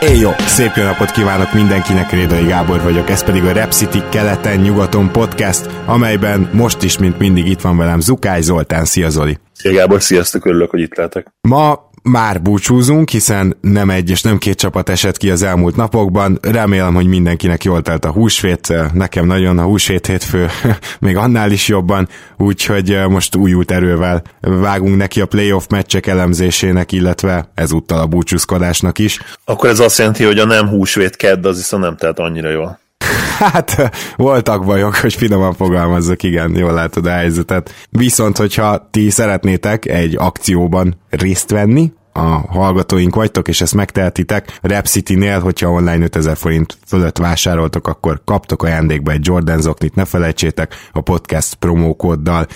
Éj jó, szép jó napot kívánok mindenkinek, Rédai Gábor vagyok, ez pedig a Rep City keleten-nyugaton podcast, amelyben most is, mint mindig itt van velem Zukály Zoltán, szia Zoli! Szia Gábor, sziasztok, örülök, hogy itt lehetek. Ma már búcsúzunk, hiszen nem egy és nem két csapat esett ki az elmúlt napokban. Remélem, hogy mindenkinek jól telt a húsvét, nekem nagyon a húsvét hétfő, még annál is jobban, úgyhogy eh, most újult erővel vágunk neki a playoff meccsek elemzésének, illetve ezúttal a búcsúzkodásnak is. Akkor ez azt jelenti, hogy a nem húsvét kedd, az viszont nem telt annyira jól. Hát voltak bajok, hogy finoman fogalmazzak, igen, jól látod a helyzetet. Viszont, hogyha ti szeretnétek egy akcióban részt venni, a hallgatóink vagytok, és ezt megtehetitek. Rap City-nél, hogyha online 5000 forint fölött vásároltok, akkor kaptok ajándékba egy Jordan zoknit, ne felejtsétek a podcast promókóddal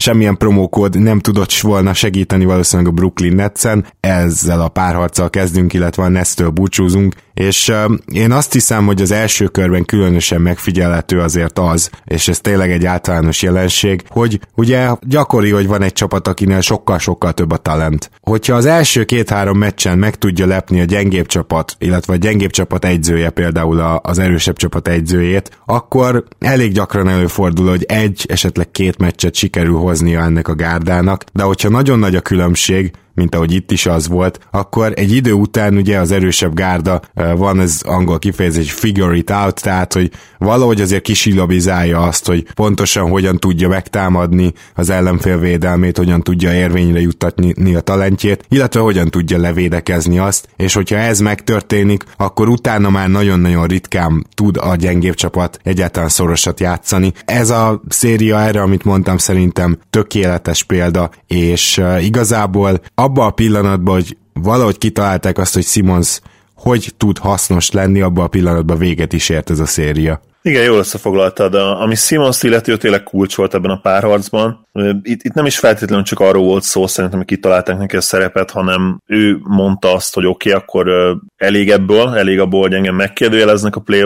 semmilyen promókód nem tudott volna segíteni valószínűleg a Brooklyn Netsen, ezzel a párharccal kezdünk, illetve a Nestől búcsúzunk, és én azt hiszem, hogy az első körben különösen megfigyelhető azért az, és ez tényleg egy általános jelenség, hogy ugye gyakori, hogy van egy csapat, akinél sokkal-sokkal több a talent. Hogyha az első két-három meccsen meg tudja lepni a gyengébb csapat, illetve a gyengébb csapat egyzője például az erősebb csapat egyzőjét, akkor elég gyakran előfordul, hogy egy, esetleg két meccset sikerül hoznia ennek a gárdának, de hogyha nagyon nagy a különbség, mint ahogy itt is az volt, akkor egy idő után ugye az erősebb gárda van ez angol kifejezés figure it out, tehát hogy valahogy azért kisilabizálja azt, hogy pontosan hogyan tudja megtámadni az ellenfél védelmét, hogyan tudja érvényre juttatni a talentjét, illetve hogyan tudja levédekezni azt, és hogyha ez megtörténik, akkor utána már nagyon-nagyon ritkán tud a gyengébb csapat egyáltalán szorosat játszani. Ez a széria erre, amit mondtam, szerintem tökéletes példa, és igazából abban a pillanatban, hogy valahogy kitalálták azt, hogy Simons hogy tud hasznos lenni, abban a pillanatban véget is ért ez a széria. Igen, jól összefoglaltad. Ami Simons illeti, tényleg kulcs volt ebben a párharcban. Itt, itt nem is feltétlenül csak arról volt szó, szerintem, hogy kitalálták neki a szerepet, hanem ő mondta azt, hogy oké, okay, akkor elég ebből, elég abból, hogy engem megkérdőjeleznek a play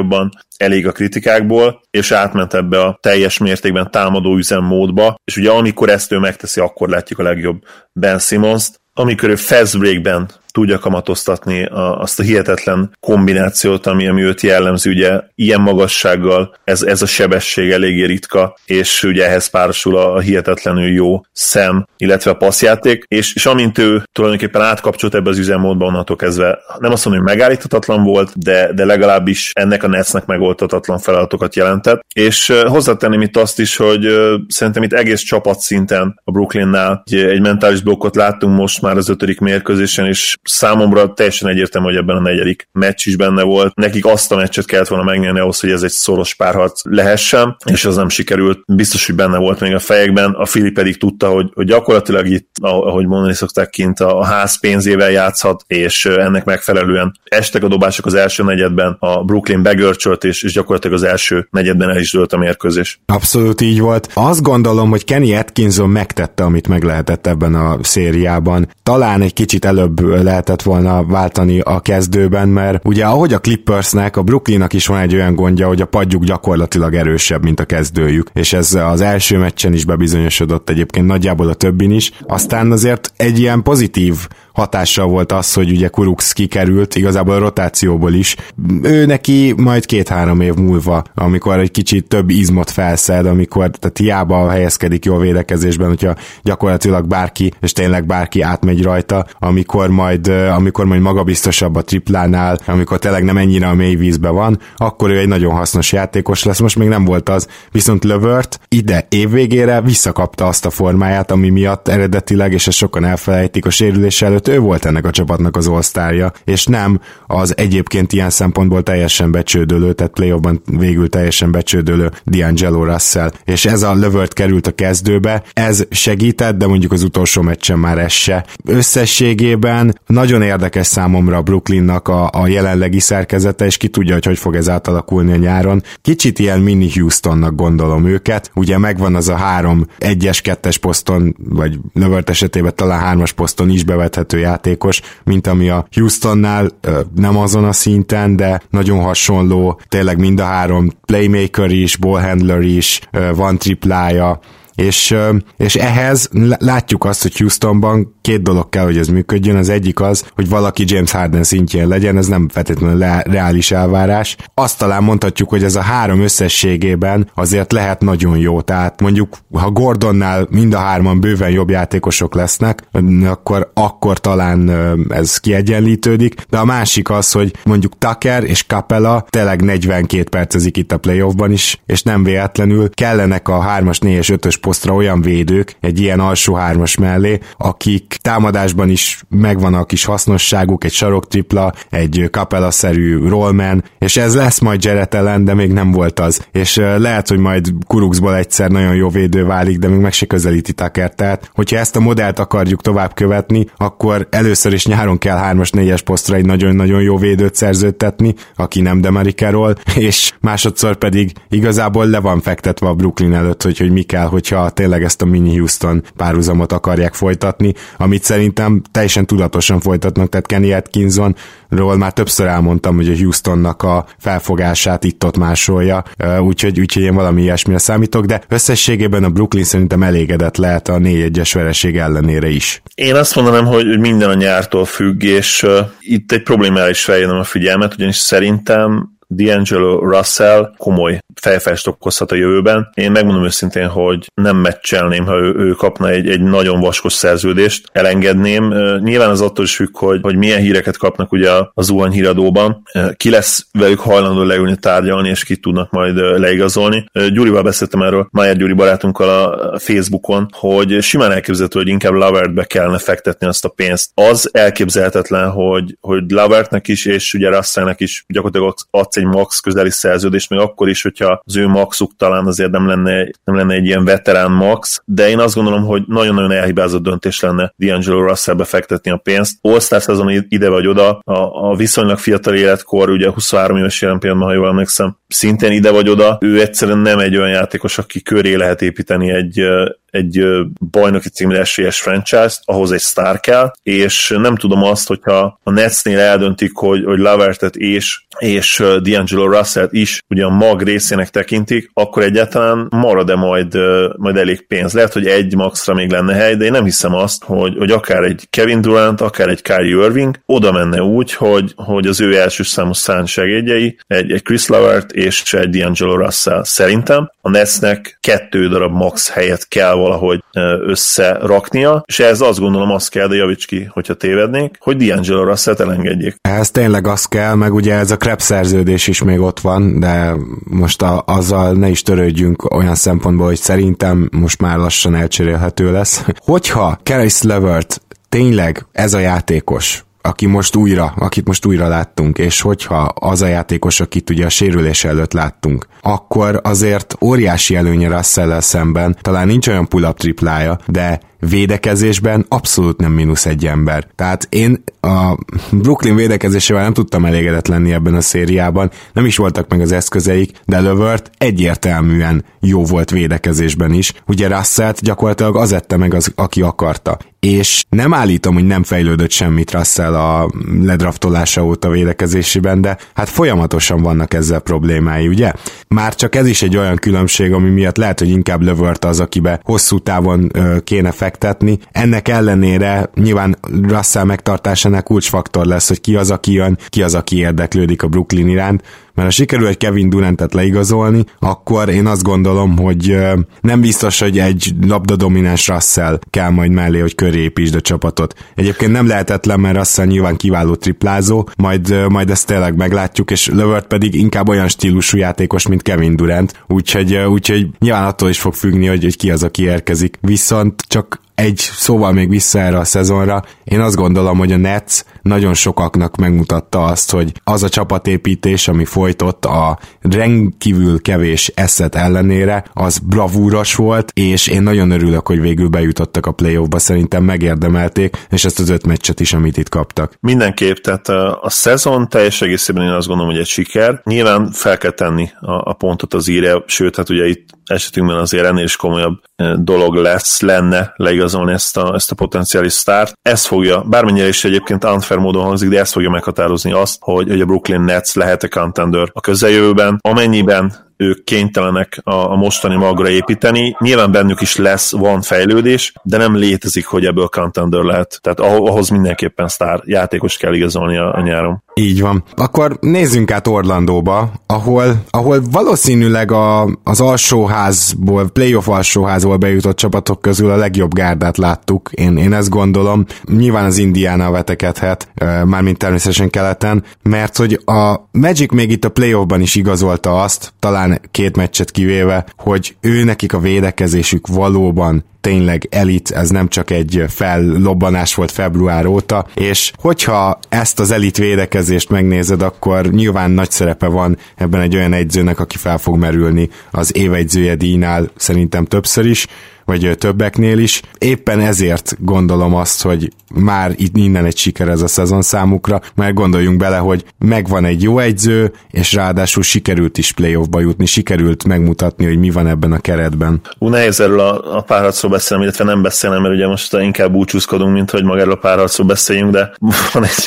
elég a kritikákból, és átment ebbe a teljes mértékben támadó üzemmódba, és ugye amikor ezt ő megteszi, akkor látjuk a legjobb Ben Simmons-t, amikor ő fast breakben tudja kamatoztatni a, azt a hihetetlen kombinációt, ami, ami őt jellemzi, ugye ilyen magassággal ez, ez a sebesség eléggé ritka, és ugye ehhez párosul a, a hihetetlenül jó szem, illetve a passzjáték, és, és amint ő tulajdonképpen átkapcsolt ebbe az üzemmódba, onnantól kezdve nem azt mondom, hogy megállíthatatlan volt, de, de legalábbis ennek a Netsnek megoldhatatlan feladatokat jelentett, és hozzátenném itt azt is, hogy szerintem itt egész csapat szinten a Brooklynnál egy, egy mentális blokkot láttunk most már az ötödik mérkőzésen, és számomra teljesen egyértelmű, hogy ebben a negyedik meccs is benne volt. Nekik azt a meccset kellett volna megnyerni ahhoz, hogy ez egy szoros párharc lehessen, és az nem sikerült. Biztos, hogy benne volt még a fejekben. A Fili pedig tudta, hogy, hogy gyakorlatilag itt, ahogy mondani szokták kint, a ház pénzével játszhat, és ennek megfelelően estek a dobások az első negyedben, a Brooklyn begörcsölt, és, és gyakorlatilag az első negyedben el is dőlt a mérkőzés. Abszolút így volt. Azt gondolom, hogy Kenny Atkinson megtette, amit meg lehetett ebben a szériában. Talán egy kicsit előbb lehetett volna váltani a kezdőben, mert ugye ahogy a Clippersnek, a Brooklynnak is van egy olyan gondja, hogy a padjuk gyakorlatilag erősebb, mint a kezdőjük, és ez az első meccsen is bebizonyosodott egyébként nagyjából a többin is. Aztán azért egy ilyen pozitív hatással volt az, hogy ugye Kurux kikerült, igazából a rotációból is. Ő neki majd két-három év múlva, amikor egy kicsit több izmot felszed, amikor tehát hiába helyezkedik jó védekezésben, hogyha gyakorlatilag bárki, és tényleg bárki átmegy rajta, amikor majd, amikor majd magabiztosabb a triplánál, amikor tényleg nem ennyire a mély vízbe van, akkor ő egy nagyon hasznos játékos lesz, most még nem volt az, viszont Lövört ide évvégére visszakapta azt a formáját, ami miatt eredetileg, és ezt sokan elfelejtik a sérülés előtt, előtt ő volt ennek a csapatnak az osztárja, és nem az egyébként ilyen szempontból teljesen becsődölő, tehát playoffban végül teljesen becsődölő D'Angelo Russell, és ez a lövört került a kezdőbe, ez segített, de mondjuk az utolsó meccsen már ez se. Összességében nagyon érdekes számomra Brooklynnak a, a jelenlegi szerkezete, és ki tudja, hogy hogy fog ez átalakulni a nyáron. Kicsit ilyen mini Houstonnak gondolom őket, ugye megvan az a három egyes, kettes poszton, vagy lövört esetében talán hármas poszton is bevethető játékos, mint ami a Houstonnál nem azon a szinten, de nagyon hasonló, tényleg mind a három playmaker is, ballhandler is, van triplája, és, és ehhez látjuk azt, hogy Houstonban két dolog kell, hogy ez működjön. Az egyik az, hogy valaki James Harden szintjén legyen, ez nem feltétlenül le- reális elvárás. Azt talán mondhatjuk, hogy ez a három összességében azért lehet nagyon jó. Tehát mondjuk, ha Gordonnál mind a hárman bőven jobb játékosok lesznek, akkor, akkor talán ez kiegyenlítődik. De a másik az, hogy mondjuk Tucker és Capella tényleg 42 percezik itt a playoffban is, és nem véletlenül kellenek a 3-as, 4-es, 5-ös posztra olyan védők egy ilyen alsó hármas mellé, akik támadásban is megvan a kis hasznosságuk, egy sarok tripla, egy kapela-szerű rollman, és ez lesz majd Jared ellen, de még nem volt az. És lehet, hogy majd Kuruxból egyszer nagyon jó védő válik, de még meg se közelíti Tucker. Tehát, hogyha ezt a modellt akarjuk tovább követni, akkor először is nyáron kell 3-as, 4-es posztra egy nagyon-nagyon jó védőt szerződtetni, aki nem Demarikerol, és másodszor pedig igazából le van fektetve a Brooklyn előtt, hogy, hogy mi kell, hogyha hogyha tényleg ezt a mini Houston párhuzamot akarják folytatni, amit szerintem teljesen tudatosan folytatnak, tehát Kenny Atkinson ról már többször elmondtam, hogy a Houstonnak a felfogását itt-ott másolja, úgyhogy, úgyhogy én valami ilyesmire számítok, de összességében a Brooklyn szerintem elégedett lehet a 4-1-es vereség ellenére is. Én azt mondanám, hogy minden a nyártól függ, és itt egy problémára is feljönöm a figyelmet, ugyanis szerintem D'Angelo Russell komoly fejfest okozhat a jövőben. Én megmondom őszintén, hogy nem meccselném, ha ő, ő kapna egy, egy nagyon vaskos szerződést, elengedném. Nyilván az attól is függ, hogy, hogy milyen híreket kapnak ugye a zuhany híradóban. Ki lesz velük hajlandó leülni tárgyalni, és ki tudnak majd leigazolni. Gyurival beszéltem erről, Mayer Gyuri barátunkkal a Facebookon, hogy simán elképzelhető, hogy inkább Lavertbe kellene fektetni azt a pénzt. Az elképzelhetetlen, hogy, hogy Lavertnek is, és ugye Russellnek is gyakorlatilag adsz egy max közeli szerződést, még akkor is, hogyha az ő maxuk talán azért nem lenne, nem lenne egy ilyen veterán max, de én azt gondolom, hogy nagyon-nagyon elhibázott döntés lenne D'Angelo Russell fektetni a pénzt. All-Star szezon ide vagy oda, a, a viszonylag fiatal életkor, ugye 23 éves jelen pillanatban, ha jól emlékszem, szintén ide vagy oda, ő egyszerűen nem egy olyan játékos, aki köré lehet építeni egy, egy bajnoki címre esélyes franchise-t, ahhoz egy sztár kell, és nem tudom azt, hogyha a Netsnél eldöntik, hogy, hogy Lavertet és, és D'Angelo Russell is ugye a mag részének tekintik, akkor egyáltalán marad-e majd, majd elég pénz. Lehet, hogy egy maxra még lenne hely, de én nem hiszem azt, hogy, hogy akár egy Kevin Durant, akár egy Kyrie Irving oda menne úgy, hogy, hogy az ő első számú szán segédjei, egy, egy Chris Lavert és egy D'Angelo Russell. Szerintem a Netsnek kettő darab max helyet kell valahogy összeraknia, és ez azt gondolom azt kell, de javíts ki, hogyha tévednék, hogy D'Angelo Russell-t elengedjék. Ez tényleg az kell, meg ugye ez a Krebs szerződés is még ott van, de most a, azzal ne is törődjünk olyan szempontból, hogy szerintem most már lassan elcserélhető lesz. Hogyha Keris Levert tényleg ez a játékos, aki most újra, akit most újra láttunk, és hogyha az a játékos, akit ugye a sérülés előtt láttunk, akkor azért óriási előnye russell szemben, talán nincs olyan pull-up triplája, de védekezésben abszolút nem mínusz egy ember. Tehát én a Brooklyn védekezésével nem tudtam elégedett lenni ebben a szériában, nem is voltak meg az eszközeik, de Lövört egyértelműen jó volt védekezésben is. Ugye Russellt gyakorlatilag az ette meg, az, aki akarta. És nem állítom, hogy nem fejlődött semmit Russell a ledraftolása óta védekezésében, de hát folyamatosan vannak ezzel problémái, ugye? Már csak ez is egy olyan különbség, ami miatt lehet, hogy inkább Lövört az, akibe hosszú távon ö, kéne fektetni. Ennek ellenére nyilván Russell megtartásának kulcsfaktor lesz, hogy ki az, aki jön, ki az, aki érdeklődik a Brooklyn iránt, mert ha sikerül egy Kevin Durantet leigazolni, akkor én azt gondolom, hogy nem biztos, hogy egy labda domináns Russell kell majd mellé, hogy köré építsd a csapatot. Egyébként nem lehetetlen, mert Russell nyilván kiváló triplázó, majd, majd ezt tényleg meglátjuk, és Lövört pedig inkább olyan stílusú játékos, mint Kevin Durant, úgyhogy, úgyhogy nyilván attól is fog függni, hogy, hogy ki az, aki érkezik. Viszont csak egy szóval még vissza erre a szezonra, én azt gondolom, hogy a Nets nagyon sokaknak megmutatta azt, hogy az a csapatépítés, ami folytott a rendkívül kevés eszet ellenére, az bravúros volt, és én nagyon örülök, hogy végül bejutottak a playoffba, szerintem megérdemelték, és ezt az öt meccset is, amit itt kaptak. Mindenképp, tehát a, szezon teljes egészében én azt gondolom, hogy egy siker. Nyilván fel kell tenni a, a pontot az íre, sőt, hát ugye itt esetünkben azért ennél is komolyabb dolog lesz, lenne leigazolni ezt a, ezt a potenciális sztárt. Ez fogja, bármennyire is egyébként unfair módon hangzik, de ez fogja meghatározni azt, hogy, hogy a Brooklyn Nets lehet-e contender a közeljövőben. Amennyiben ők kénytelenek a, a mostani magra építeni. Nyilván bennük is lesz, van fejlődés, de nem létezik, hogy ebből contender lehet. Tehát ahhoz mindenképpen sztár játékos kell igazolni a, a nyáron. Így van. Akkor nézzünk át Orlandóba, ahol, ahol valószínűleg a, az alsóházból, playoff alsóházból bejutott csapatok közül a legjobb gárdát láttuk. Én, én ezt gondolom. Nyilván az Indiana vetekedhet, mármint természetesen keleten, mert hogy a Magic még itt a playoffban is igazolta azt, talán két meccset kivéve, hogy ő nekik a védekezésük valóban tényleg elit, ez nem csak egy fellobbanás volt február óta, és hogyha ezt az elit védekezést megnézed, akkor nyilván nagy szerepe van ebben egy olyan egyzőnek, aki fel fog merülni az évegyzője díjnál szerintem többször is, vagy többeknél is. Éppen ezért gondolom azt, hogy már itt innen egy siker ez a szezon számukra, mert gondoljunk bele, hogy megvan egy jó egyző, és ráadásul sikerült is playoffba jutni, sikerült megmutatni, hogy mi van ebben a keretben. Ú, nehéz erről a, a párharcról beszélnem, illetve nem beszélnem, mert ugye most inkább búcsúzkodunk, mint hogy magáról a párharcról beszéljünk, de van egy,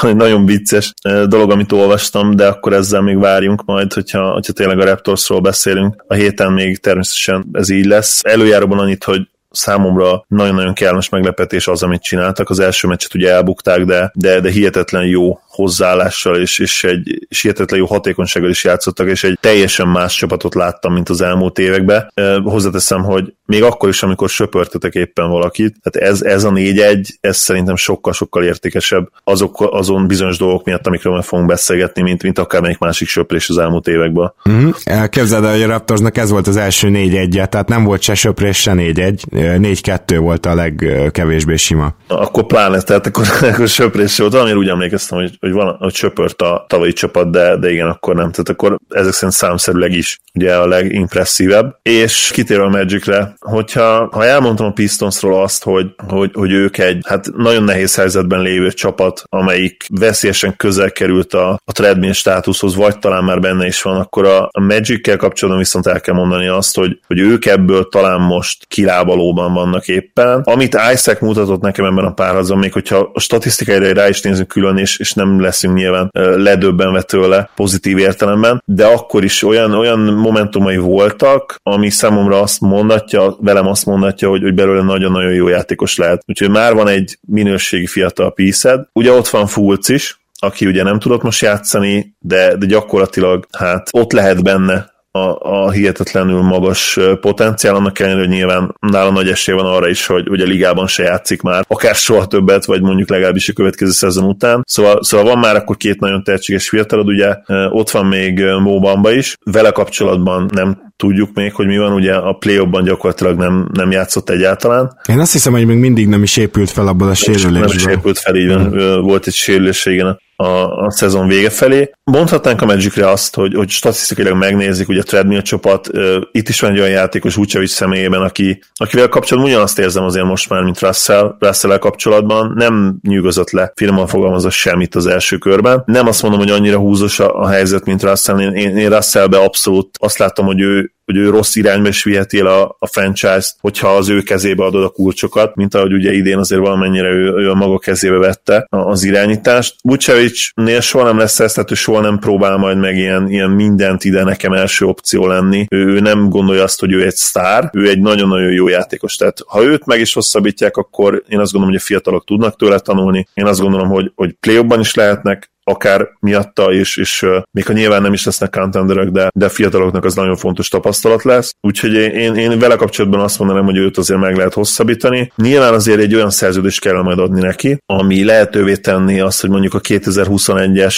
van egy nagyon vicces dolog, amit olvastam, de akkor ezzel még várjunk majd, hogyha, hogyha tényleg a Raptorsról beszélünk. A héten még természetesen ez így lesz. Előjáróban annyit, hogy számomra nagyon-nagyon kellemes meglepetés az, amit csináltak. Az első meccset ugye elbukták, de, de, de hihetetlen jó hozzáállással és, és egy és hihetetlen jó hatékonysággal is játszottak, és egy teljesen más csapatot láttam, mint az elmúlt években. Hozzáteszem, hogy még akkor is, amikor söpörtetek éppen valakit, tehát ez, ez a 4-1, ez szerintem sokkal-sokkal értékesebb azok, azon bizonyos dolgok miatt, amikről meg fogunk beszélgetni, mint, mint akármelyik másik söprés az elmúlt években. Mm-hmm. Képzeld el, hogy a Raptorsnak ez volt az első 4-1 tehát nem volt se söprés, se 4-1, 4-2 volt a legkevésbé sima. Akkor pláne, tehát akkor, akkor söprés volt, valamiért úgy emlékeztem, hogy, hogy, van, hogy söpört a tavalyi csapat, de, de igen, akkor nem. Tehát akkor ezek szerint számszerűleg is ugye a legimpresszívebb. És kitérve a Magicre, hogyha ha elmondtam a Pistonsról azt, hogy, hogy, hogy ők egy hát nagyon nehéz helyzetben lévő csapat, amelyik veszélyesen közel került a, a treadmill státuszhoz, vagy talán már benne is van, akkor a, a Magic-kel kapcsolatban viszont el kell mondani azt, hogy, hogy ők ebből talán most kilábalóban vannak éppen. Amit Isaac mutatott nekem ebben a párharcban, még hogyha a statisztikai rá is nézzük külön, és, és nem leszünk nyilván ledöbbenve tőle pozitív értelemben, de akkor is olyan, olyan momentumai voltak, ami számomra azt mondatja, velem azt mondatja, hogy, hogy belőle nagyon-nagyon jó játékos lehet. Úgyhogy már van egy minőségi fiatal piszed. Ugye ott van Fulc is, aki ugye nem tudott most játszani, de, de gyakorlatilag hát ott lehet benne a, a hihetetlenül magas potenciál, annak ellenére, hogy nyilván nála nagy esély van arra is, hogy ugye ligában se játszik már, akár soha többet, vagy mondjuk legalábbis a következő szezon után. Szóval, szóval van már akkor két nagyon tehetséges fiatalod, ugye ott van még Móbamba is, vele kapcsolatban nem tudjuk még, hogy mi van, ugye a play gyakorlatilag nem, nem játszott egyáltalán. Én azt hiszem, hogy még mindig nem is épült fel abból a sérülésből. Nem is épült fel, így van, mm. volt egy sérülés igen a, a szezon vége felé. Mondhatnánk a Magicre azt, hogy, hogy statisztikailag megnézik, ugye a treadmill csapat, uh, itt is van egy olyan játékos Vucevic személyében, aki, akivel kapcsolatban ugyanazt érzem azért most már, mint Russell, russell kapcsolatban, nem nyugozott le, finoman fogalmazva semmit az első körben. Nem azt mondom, hogy annyira húzos a, a helyzet, mint Russell, én, én, én Russellbe abszolút azt láttam, hogy ő, hogy ő rossz irányba is viheti el a, a franchise-t, hogyha az ő kezébe adod a kulcsokat, mint ahogy ugye idén azért valamennyire ő, ő a maga kezébe vette az irányítást. Vucevic-nél soha nem lesz ez, tehát ő soha nem próbál majd meg ilyen, ilyen mindent ide nekem első opció lenni. Ő, ő nem gondolja azt, hogy ő egy sztár, ő egy nagyon-nagyon jó játékos. Tehát ha őt meg is hosszabbítják, akkor én azt gondolom, hogy a fiatalok tudnak tőle tanulni. Én azt gondolom, hogy, hogy play is lehetnek, akár miatta, és, és még ha nyilván nem is lesznek contenderek, de, de fiataloknak az nagyon fontos tapasztalat lesz. Úgyhogy én, én vele kapcsolatban azt mondanám, hogy őt azért meg lehet hosszabbítani. Nyilván azért egy olyan szerződést kell majd adni neki, ami lehetővé tenni azt, hogy mondjuk a 2021-es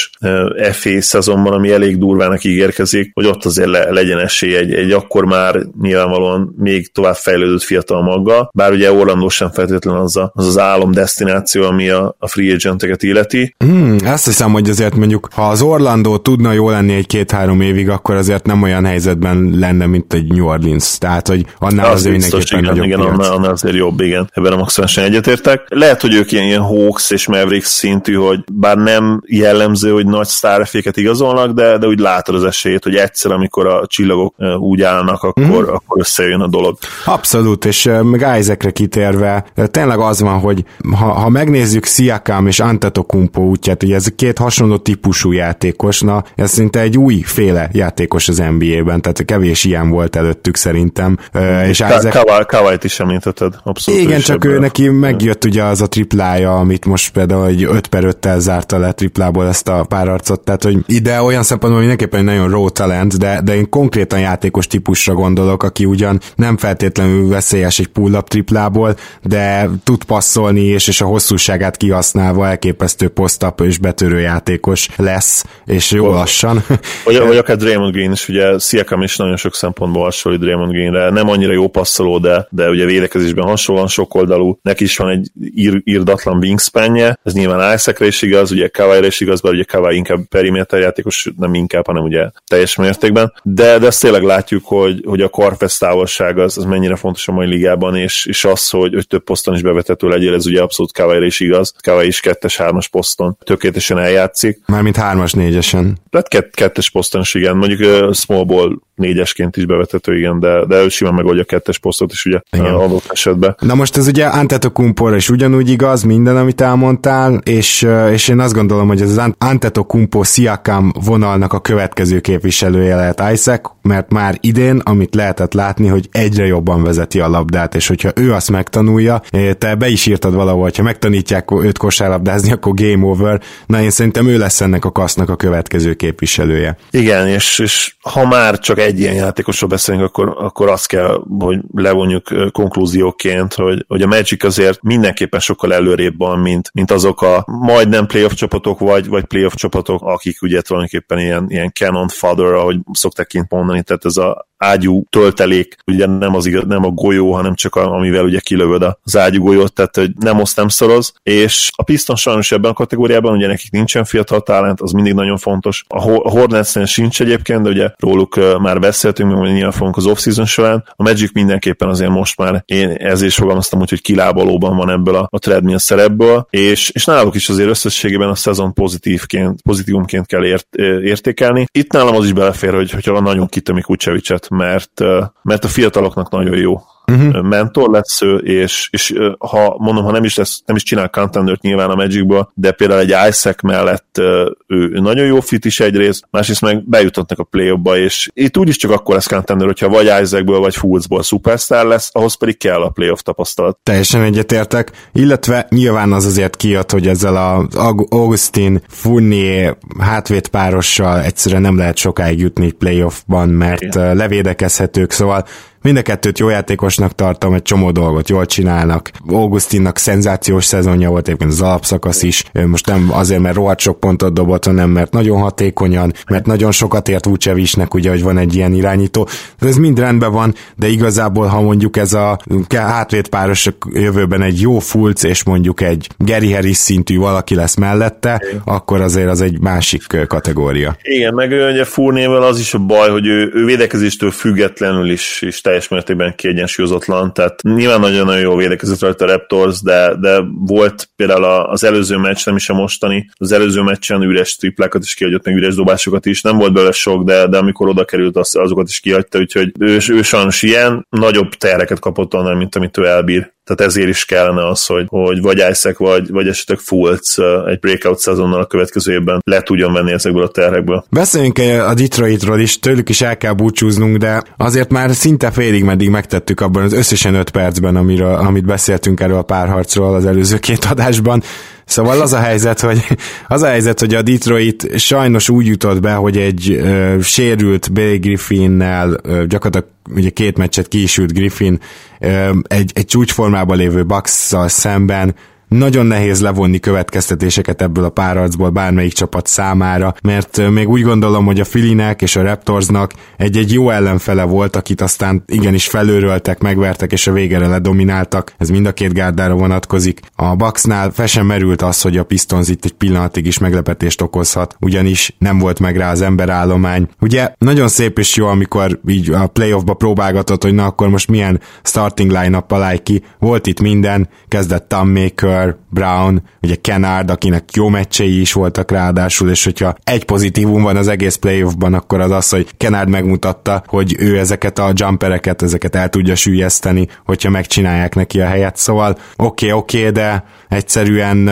FA szezonban, ami elég durvának ígérkezik, hogy ott azért le, legyen esély egy, egy akkor már nyilvánvalóan még tovább fejlődött fiatal maga, bár ugye Orlando sem feltétlenül az a, az, az álom destináció, ami a, a free agenteket illeti. Hmm, azt hiszem, hogy azért mondjuk, ha az Orlando tudna jó lenni egy-két-három évig, akkor azért nem olyan helyzetben lenne, mint egy New Orleans. Tehát, hogy annál az azért mindenképpen igen, igen, annál, annál, azért jobb, igen. Ebben a maximálisan egyetértek. Lehet, hogy ők ilyen, ilyen Hawks és Mavericks szintű, hogy bár nem jellemző, hogy nagy sztárféket igazolnak, de, de úgy látod az esélyt, hogy egyszer, amikor a csillagok úgy állnak, akkor, mm. akkor összejön a dolog. Abszolút, és meg Isaacre kitérve, tényleg az van, hogy ha, ha megnézzük Siakam és Antetokumpo útját, ugye ez két hasonló típusú játékos, na ez szinte egy új féle játékos az NBA-ben, tehát kevés ilyen volt előttük szerintem. És Isaac... Kawait is említetted, abszolút. Igen, csak ő neki megjött ugye az a triplája, amit most például egy 5 per 5-tel zárta le triplából ezt a párarcot, tehát hogy ide olyan szempontból mindenképpen nagyon raw talent, de, de én konkrétan játékos típusra gondolok, aki ugyan nem feltétlenül veszélyes egy pull-up triplából, de tud passzolni, és, és a hosszúságát kihasználva elképesztő posztap és betörő játékos lesz, és jó lassan. Vagy, vagy akár Draymond Green is, ugye Siakam is nagyon sok szempontból hasonlít Draymond Greenre, nem annyira jó passzoló, de, de ugye védekezésben hasonlóan oldalú, neki is van egy ír, írdatlan wingspanje, ez nyilván Isaacre is igaz, ugye Kawai is igaz, bár ugye Kawai inkább periméter játékos, nem inkább, hanem ugye teljes mértékben, de, de ezt tényleg látjuk, hogy, hogy a karfesz távolság az, az mennyire fontos a mai ligában, és, és az, hogy, hogy több poszton is bevetető legyél, ez ugye abszolút Kawai is igaz, Kawai is kettes, hármas poszton tökéletesen eljátszik. Mármint hármas, négyesen. Tehát kett, kettes poszton is igen, mondjuk uh, small ball négyesként is bevetető, igen, de, de ő simán megoldja a kettes posztot is ugye igen. adott esetben. Na most ez ugye Antetokumpor is ugyanúgy igaz, minden, amit elmondtál, és, és én azt gondolom, hogy ez az Antetokumpo Siakam vonalnak a következő képviselője lehet Isaac, mert már idén, amit lehetett látni, hogy egyre jobban vezeti a labdát, és hogyha ő azt megtanulja, te be is írtad valahol, hogyha megtanítják őt kosárlabdázni, akkor game over. Na én szerintem ő lesz ennek a kasznak a következő képviselője. Igen, és, és ha már csak egy ilyen játékosról beszélünk, akkor, akkor azt kell, hogy levonjuk konklúzióként, hogy, hogy a Magic azért mindenképpen sokkal előrébb van, mint, mint azok a majdnem playoff csapatok, vagy, vagy playoff csapatok, akik ugye tulajdonképpen ilyen, ilyen cannon fodder, ahogy szokták kint mondani, tehát ez a ágyú töltelék, ugye nem, az igaz, nem a golyó, hanem csak a, amivel ugye kilövöd az ágyú golyót, tehát hogy nem oszt, nem szoroz, és a Piston sajnos ebben a kategóriában, ugye nekik nincsen fiatal talent, az mindig nagyon fontos. A Hornetsnél sincs egyébként, de ugye róluk már beszéltünk, meg nyilván fogunk az off-season során. A Magic mindenképpen azért most már, én ezért is fogalmaztam úgy, hogy kilábalóban van ebből a, a treadmill szerepből, és, és náluk is azért összességében a szezon pozitívként, pozitívumként kell ért, értékelni. Itt nálam az is belefér, hogy, hogyha nagyon kitömik Kucsevicset, mert, mert a fiataloknak nagyon jó uh-huh. mentor lesz ő, és, és ha mondom, ha nem is, lesz, nem is csinál contendert nyilván a Magicból, de például egy Isaac mellett ő, ő nagyon jó fit is egyrészt, másrészt meg bejutottak a play és itt úgyis csak akkor lesz contender, hogyha vagy Isaacből, vagy Fultzból superstar lesz, ahhoz pedig kell a playoff tapasztalat. Teljesen egyetértek, illetve nyilván az azért kijött, hogy ezzel a Augustin Fournier hátvét párossal egyszerűen nem lehet sokáig jutni playoffban, mert Igen. levédekezhetők, szóval Mind a kettőt jó játékosnak tartom, egy csomó dolgot jól csinálnak. Augustinnak szenzációs szezonja volt egyébként az alapszakasz is. Most nem azért, mert rohadt sok pontot dobott, hanem mert nagyon hatékonyan, mert nagyon sokat ért Vucevicsnek, ugye, hogy van egy ilyen irányító. Ez mind rendben van, de igazából, ha mondjuk ez a hátvédpáros jövőben egy jó fulc, és mondjuk egy Gary Harris szintű valaki lesz mellette, akkor azért az egy másik kategória. Igen, meg ugye Furnével az is a baj, hogy ő, ő védekezéstől függetlenül is, is teljes mértékben kiegyensúlyozatlan, tehát nyilván nagyon-nagyon jó védekezett rajta a Raptors, de, de volt például az előző meccs, nem is a mostani, az előző meccsen üres triplákat is kiadott, meg üres dobásokat is, nem volt belőle sok, de, de amikor oda került, az, azokat is kihagyta, úgyhogy ő, ő sajnos ilyen, nagyobb tereket kapott annál, mint amit ő elbír tehát ezért is kellene az, hogy, hogy vagy Isaac, vagy, vagy esetleg Fultz egy breakout szezonnal a következő évben le tudjon venni ezekből a terhekből. Beszéljünk a Detroitról is, tőlük is el kell búcsúznunk, de azért már szinte félig meddig megtettük abban az összesen öt percben, amiről, amit beszéltünk erről a párharcról az előző két adásban. Szóval az a helyzet, hogy az a helyzet, hogy a Detroit sajnos úgy jutott be, hogy egy ö, sérült Billy Griffinnel, ö, gyakorlatilag ugye két meccset kiisült Griffin, ö, egy, egy csúcsformában lévő bucks szemben nagyon nehéz levonni következtetéseket ebből a párharcból bármelyik csapat számára, mert még úgy gondolom, hogy a Filinek és a Raptorsnak egy-egy jó ellenfele volt, akit aztán igenis felőröltek, megvertek és a végére ledomináltak. Ez mind a két gárdára vonatkozik. A Bucksnál fel merült az, hogy a Pistons itt egy pillanatig is meglepetést okozhat, ugyanis nem volt meg rá az emberállomány. Ugye nagyon szép és jó, amikor így a playoffba próbálgatott, hogy na akkor most milyen starting line-up ki. Volt itt minden, kezdett Tom Maker, Miller, Brown, ugye Kennard, akinek jó meccsei is voltak ráadásul, és hogyha egy pozitívum van az egész playoffban, akkor az az, hogy Kennard megmutatta, hogy ő ezeket a jumpereket, ezeket el tudja sűjeszteni, hogyha megcsinálják neki a helyet. Szóval oké, okay, oké, okay, de egyszerűen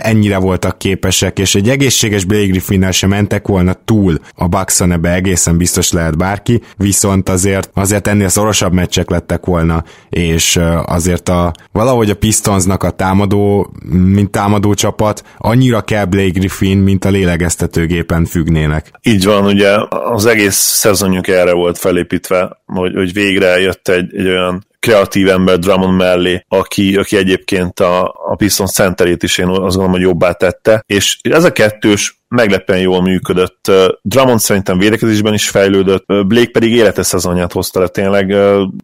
ennyire voltak képesek, és egy egészséges Blake Griffinnel sem mentek volna túl a Bucks-on, ebbe egészen biztos lehet bárki, viszont azért, azért ennél szorosabb meccsek lettek volna, és azért a, valahogy a Pistonsnak a támadó, mint támadó csapat, annyira kell Blake Griffin, mint a lélegeztetőgépen függnének. Így van, ugye az egész szezonjuk erre volt felépítve, hogy, hogy végre jött egy, egy olyan kreatív ember Drummond mellé, aki, aki egyébként a, a Pistons centerét is én azt gondolom, hogy jobbá tette, és ez a kettős meglepően jól működött. Drummond szerintem védekezésben is fejlődött, Blake pedig életes szezonját hozta le tényleg,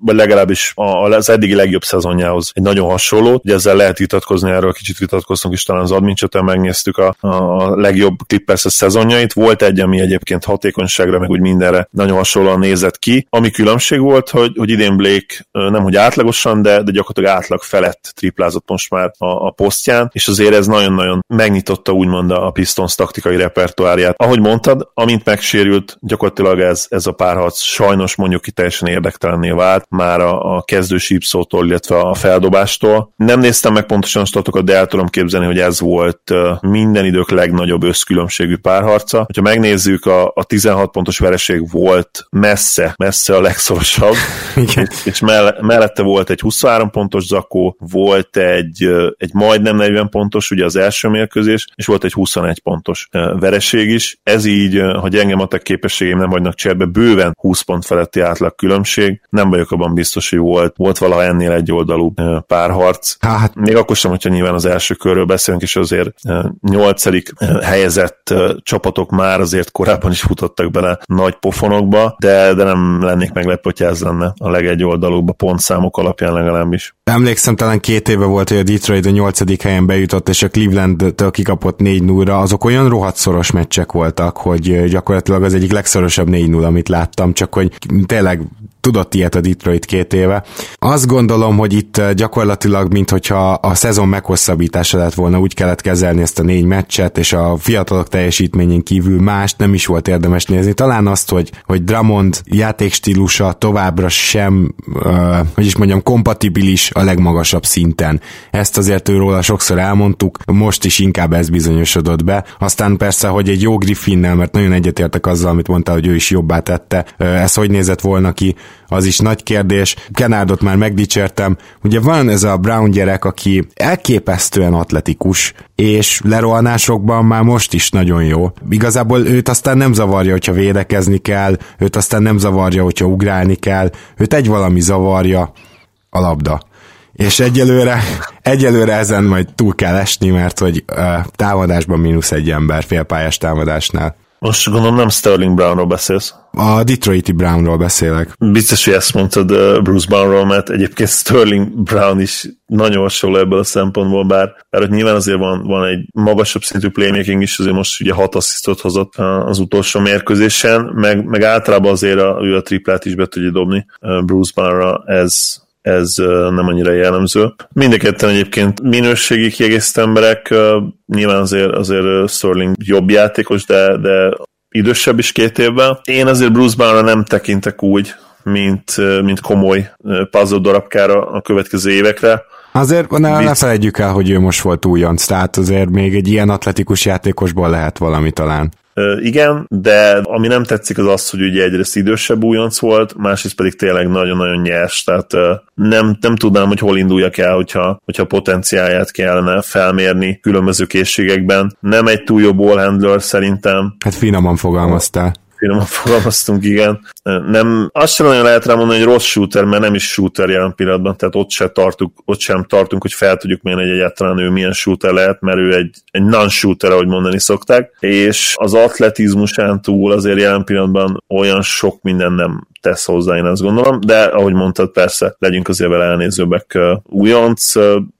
vagy legalábbis az eddigi legjobb szezonjához egy nagyon hasonló. Ugye ezzel lehet vitatkozni, erről kicsit vitatkoztunk is talán az admin csatán, megnéztük a, a legjobb clippers szezonjait. Volt egy, ami egyébként hatékonyságra, meg úgy mindenre nagyon hasonlóan nézett ki. Ami különbség volt, hogy, hogy idén Blake nem hogy átlagosan, de, de gyakorlatilag átlag felett triplázott most már a, a posztján, és azért ez nagyon-nagyon megnyitotta úgymond a Pistons taktikai repertoárját. Ahogy mondtad, amint megsérült, gyakorlatilag ez, ez a párharc sajnos mondjuk ki teljesen érdektelenné vált, már a, a kezdő sípszótól, illetve a feldobástól. Nem néztem meg pontosan a statokat, de el tudom képzelni, hogy ez volt minden idők legnagyobb összkülönbségű párharca. Ha megnézzük, a, a 16 pontos vereség volt messze, messze a legszorosabb, és, és mellette volt egy 23 pontos zakó, volt egy, egy majdnem 40 pontos, ugye az első mérkőzés, és volt egy 21 pontos vereség is. Ez így, ha gyenge matek képességeim nem hagynak cserbe, bőven 20 pont feletti átlag különbség. Nem vagyok abban biztos, hogy volt, volt valaha ennél egy oldalú párharc. Hát. Még akkor sem, hogyha nyilván az első körről beszélünk, és azért nyolcadik helyezett csapatok már azért korábban is futottak bele nagy pofonokba, de, de nem lennék meglepő, hogyha ez lenne a legegy oldalúbb a pontszámok alapján legalábbis. Emlékszem, talán két éve volt, hogy a Detroit a nyolcadik helyen bejutott, és a Cleveland-től kikapott 4 0 azok olyan rohadt szoros meccsek voltak, hogy gyakorlatilag az egyik legszorosabb 4-0, amit láttam, csak hogy tényleg tudott ilyet a Detroit két éve. Azt gondolom, hogy itt gyakorlatilag, mintha a szezon meghosszabbítása lett volna, úgy kellett kezelni ezt a négy meccset, és a fiatalok teljesítményén kívül mást nem is volt érdemes nézni. Talán azt, hogy, hogy Dramond játékstílusa továbbra sem, uh, hogy is mondjam, kompatibilis a legmagasabb szinten. Ezt azért őról sokszor elmondtuk, most is inkább ez bizonyosodott be. Aztán persze, hogy egy jó Griffinnel, mert nagyon egyetértek azzal, amit mondta, hogy ő is jobbá tette, ez hogy nézett volna ki, az is nagy kérdés. Kenárdot már megdicsértem. Ugye van ez a Brown gyerek, aki elképesztően atletikus, és lerohanásokban már most is nagyon jó. Igazából őt aztán nem zavarja, hogyha védekezni kell, őt aztán nem zavarja, hogyha ugrálni kell, őt egy valami zavarja, a labda. És egyelőre, egyelőre ezen majd túl kell esni, mert hogy uh, támadásban mínusz egy ember félpályás támadásnál. Most gondolom nem Sterling Brownról beszélsz. A Detroiti Brownról beszélek. Biztos, hogy ezt mondtad uh, Bruce Brownról, mert egyébként Sterling Brown is nagyon hasonló ebből a szempontból, bár, bár ott nyilván azért van, van egy magasabb szintű playmaking is, azért most ugye hat asszisztot hozott uh, az utolsó mérkőzésen, meg, meg általában azért a, ő a triplát is be tudja dobni uh, Bruce Brownra, ez, ez nem annyira jellemző. Mindenketten egyébként minőségi kiegészítő emberek, nyilván azért, azért Sterling jobb játékos, de, de idősebb is két évvel. Én azért Bruce Brownra nem tekintek úgy, mint, mint komoly puzzle darabkára a következő évekre. Azért ne, ne felejtjük el, hogy ő most volt újonc, tehát azért még egy ilyen atletikus játékosból lehet valami talán. Igen, de ami nem tetszik az az, hogy ugye egyrészt idősebb újonc volt, másrészt pedig tényleg nagyon-nagyon nyers, tehát nem, nem tudnám, hogy hol induljak el, hogyha, hogyha potenciáját kellene felmérni különböző készségekben. Nem egy túl jó ballhandler szerintem. Hát finoman fogalmaztál finoman fogalmaztunk, igen. Nem, azt sem nagyon lehet rá mondani, hogy rossz shooter, mert nem is shooter jelen pillanatban, tehát ott sem tartunk, ott sem tartunk, hogy fel tudjuk mérni, hogy egyáltalán ő milyen shooter lehet, mert ő egy, egy non-shooter, ahogy mondani szokták, és az atletizmusán túl azért jelen pillanatban olyan sok minden nem tesz hozzá, én azt gondolom, de ahogy mondtad, persze legyünk azért vele elnézőbbek újonc,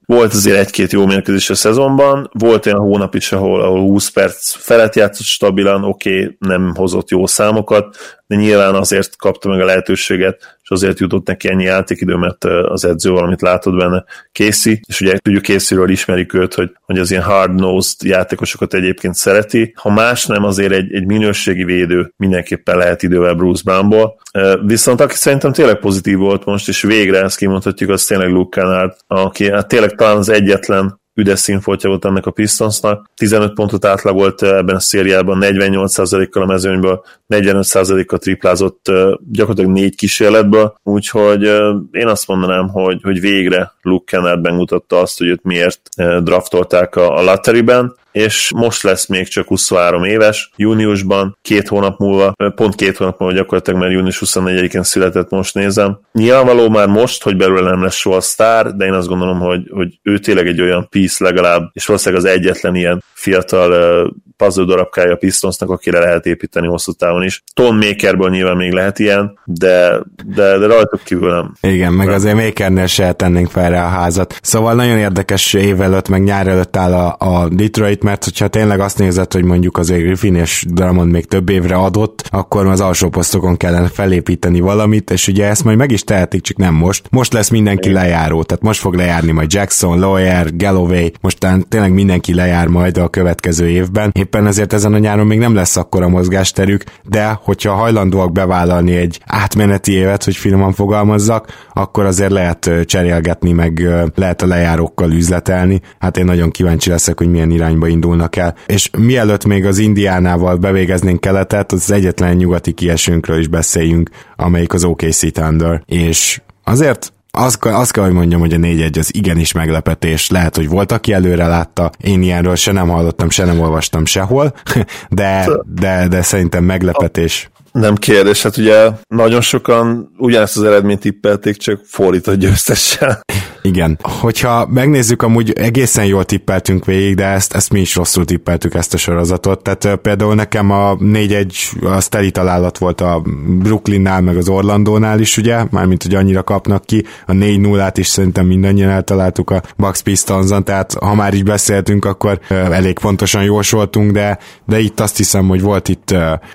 volt azért egy-két jó mérkőzés a szezonban, volt olyan hónap is, ahol, ahol 20 perc felett játszott stabilan, oké, okay, nem hozott jó számokat, de nyilván azért kapta meg a lehetőséget, és azért jutott neki ennyi játékidő, mert az edző valamit látott benne Casey, és ugye tudjuk Caseyről ismerik őt, hogy, hogy az ilyen hard-nosed játékosokat egyébként szereti. Ha más nem, azért egy, egy minőségi védő mindenképpen lehet idővel Bruce Brownból. Viszont aki szerintem tényleg pozitív volt most, és végre ezt kimondhatjuk, az tényleg Luke Kennard, aki hát tényleg talán az egyetlen üdes színfoltja volt ennek a Pistonsnak. 15 pontot átlagolt ebben a szériában, 48%-kal a mezőnyből, 45%-kal triplázott gyakorlatilag négy kísérletből, úgyhogy én azt mondanám, hogy, hogy végre Luke Kennard megmutatta azt, hogy őt miért draftolták a, a lotteryben, és most lesz még csak 23 éves, júniusban, két hónap múlva, pont két hónap múlva gyakorlatilag, mert június 24-én született, most nézem. Nyilvánvaló már most, hogy belőle nem lesz soha sztár, de én azt gondolom, hogy, hogy ő tényleg egy olyan piece legalább, és valószínűleg az egyetlen ilyen fiatal puzzle darabkája a Pistonsnak, akire lehet építeni hosszú távon is. Ton Makerből nyilván még lehet ilyen, de, de, de rajtuk kívül nem. Igen, meg azért Makernél se tennénk fel rá a házat. Szóval nagyon érdekes év előtt, meg nyár előtt áll a, a Detroit, mert hogyha tényleg azt nézed, hogy mondjuk azért Griffin és Drummond még több évre adott, akkor az alsó posztokon kellene felépíteni valamit, és ugye ezt majd meg is tehetik, csak nem most. Most lesz mindenki Igen. lejáró, tehát most fog lejárni majd Jackson, Lawyer, Galloway, most tényleg mindenki lejár majd a következő évben. Éppen ezért ezen a nyáron még nem lesz akkora mozgásterük, de hogyha hajlandóak bevállalni egy átmeneti évet, hogy finoman fogalmazzak, akkor azért lehet cserélgetni, meg lehet a lejárókkal üzletelni. Hát én nagyon kíváncsi leszek, hogy milyen irányba indulnak el. És mielőtt még az Indiánával bevégeznénk keletet, az egyetlen nyugati kiesőnkről is beszéljünk, amelyik az OKC Thunder. És azért azt, azt kell, hogy mondjam, hogy a 4-1 az igenis meglepetés. Lehet, hogy volt, aki előre látta. Én ilyenről se nem hallottam, se nem olvastam sehol, de, de, de szerintem meglepetés. Nem kérdés, hát ugye nagyon sokan ugyanezt az eredményt tippelték, csak fordított győztessel. Igen. Hogyha megnézzük, amúgy egészen jól tippeltünk végig, de ezt, ezt mi is rosszul tippeltük ezt a sorozatot. Tehát például nekem a 4-1 az teli találat volt a Brooklynnál, meg az Orlandónál is, ugye? Mármint, hogy annyira kapnak ki. A 4-0-át is szerintem mindannyian eltaláltuk a Bucks Pistonzon, tehát ha már így beszéltünk, akkor elég pontosan jósoltunk, de, de itt azt hiszem, hogy volt itt 3-4,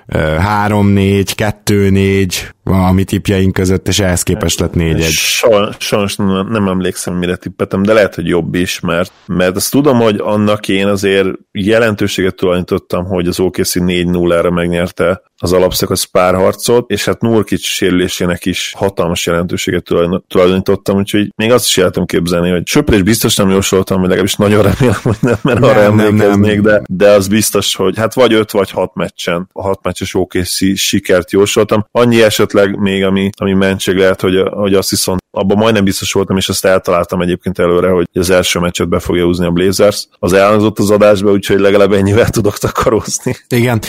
2-4, a mi tipjeink között, és ehhez képest lett 4-1. Sajnos nem, nem emlékszem, mire tippetem, de lehet, hogy jobb is, mert, mert azt tudom, hogy annak én azért jelentőséget tulajdonítottam, hogy az OKC 4-0-ra megnyerte az alapszakasz párharcot, és hát Nurkic sérülésének is hatalmas jelentőséget tulajdonítottam, úgyhogy még azt is el tudom képzelni, hogy söprés biztos nem jósoltam, hogy legalábbis nagyon remélem, hogy nem, mert arra emlékeznék, de, de az biztos, hogy hát vagy 5 vagy 6 meccsen, a 6 meccses OKC sikert jósoltam. Annyi esetleg még, ami, ami mentség lehet, hogy, hogy azt viszont abban majdnem biztos voltam, és azt eltaláltam egyébként előre, hogy az első meccset be fogja húzni a Blazers. Az elhangzott az adásba, úgyhogy legalább ennyivel tudok takarózni. Igen,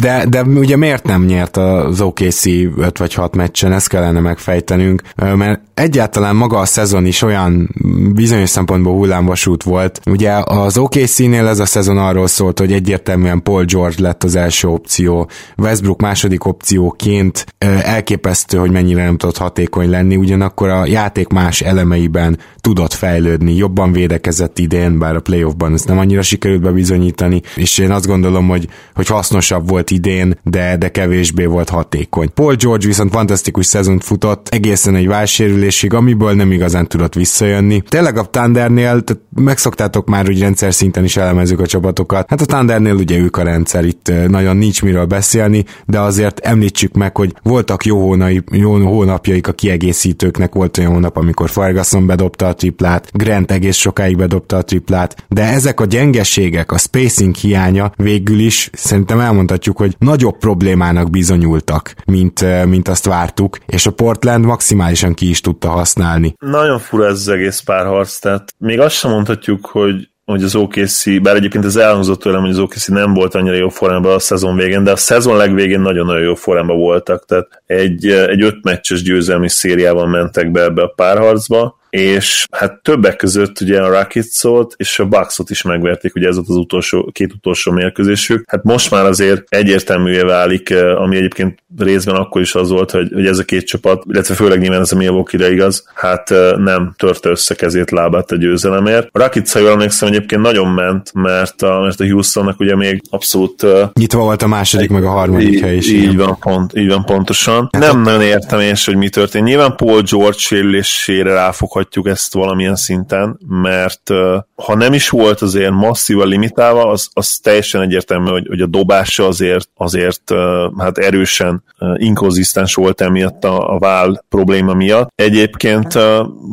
de, de ugye miért nem nyert az OKC 5 vagy 6 meccsen, ezt kellene megfejtenünk, mert egyáltalán maga a szezon is olyan bizonyos szempontból hullámvasút volt. Ugye az OKC-nél ez a szezon arról szólt, hogy egyértelműen Paul George lett az első opció, Westbrook második opcióként elképesztő, hogy mennyire nem tudott hatékony lenni, ugyanakkor a játék más elemeiben tudott fejlődni, jobban védekezett idén, bár a playoffban ezt nem annyira sikerült bebizonyítani, és én azt gondolom, hogy, hogy hasznosabb volt idén, de, de kevésbé volt hatékony. Paul George viszont fantasztikus szezont futott, egészen egy válsérülésig, amiből nem igazán tudott visszajönni. Tényleg a Thundernél, tehát megszoktátok már, hogy rendszer szinten is elemezzük a csapatokat. Hát a Thundernél ugye ők a rendszer, itt nagyon nincs miről beszélni, de azért említsük meg, hogy voltak jó, hónai, jó hónapjaik a kiegészítőknek, volt olyan hónap, amikor Ferguson bedobta a triplát, Grant egész sokáig bedobta a triplát, de ezek a gyengeségek, a spacing hiánya végül is szerintem elmondhatjuk, hogy nagyobb problémának bizonyultak, mint, mint azt vártuk, és a Portland maximálisan ki is tudta használni. Nagyon fura ez az egész párharc, tehát még azt sem mondhatjuk, hogy hogy az OKC, bár egyébként ez elhangzott tőlem, hogy az OKC nem volt annyira jó formában a szezon végén, de a szezon legvégén nagyon-nagyon jó formában voltak, tehát egy, egy öt meccses győzelmi szériában mentek be ebbe a párharcba, és hát többek között ugye a Rockets-ot és a Bucks-ot is megverték, ugye ez volt az utolsó, két utolsó mérkőzésük. Hát most már azért egyértelművé válik, eh, ami egyébként részben akkor is az volt, hogy, hogy ez a két csapat, illetve főleg nyilván ez a Milwaukee-re igaz, hát eh, nem törte össze kezét lábát a győzelemért. A Rockets, ha jól emlékszem, egyébként nagyon ment, mert a, mert a Houstonnak ugye még abszolút... Eh, Nyitva volt a második, meg a harmadik így, hely is. Így van, pont, így van pontosan. Hát nem nagyon értem én hogy mi történt. Nyilván Paul George sérülésére ráfog mondhatjuk ezt valamilyen szinten, mert ha nem is volt azért masszívan limitálva, az, az teljesen egyértelmű, hogy, hogy a dobása azért, azért hát erősen inkonzisztens volt emiatt a, a vál probléma miatt. Egyébként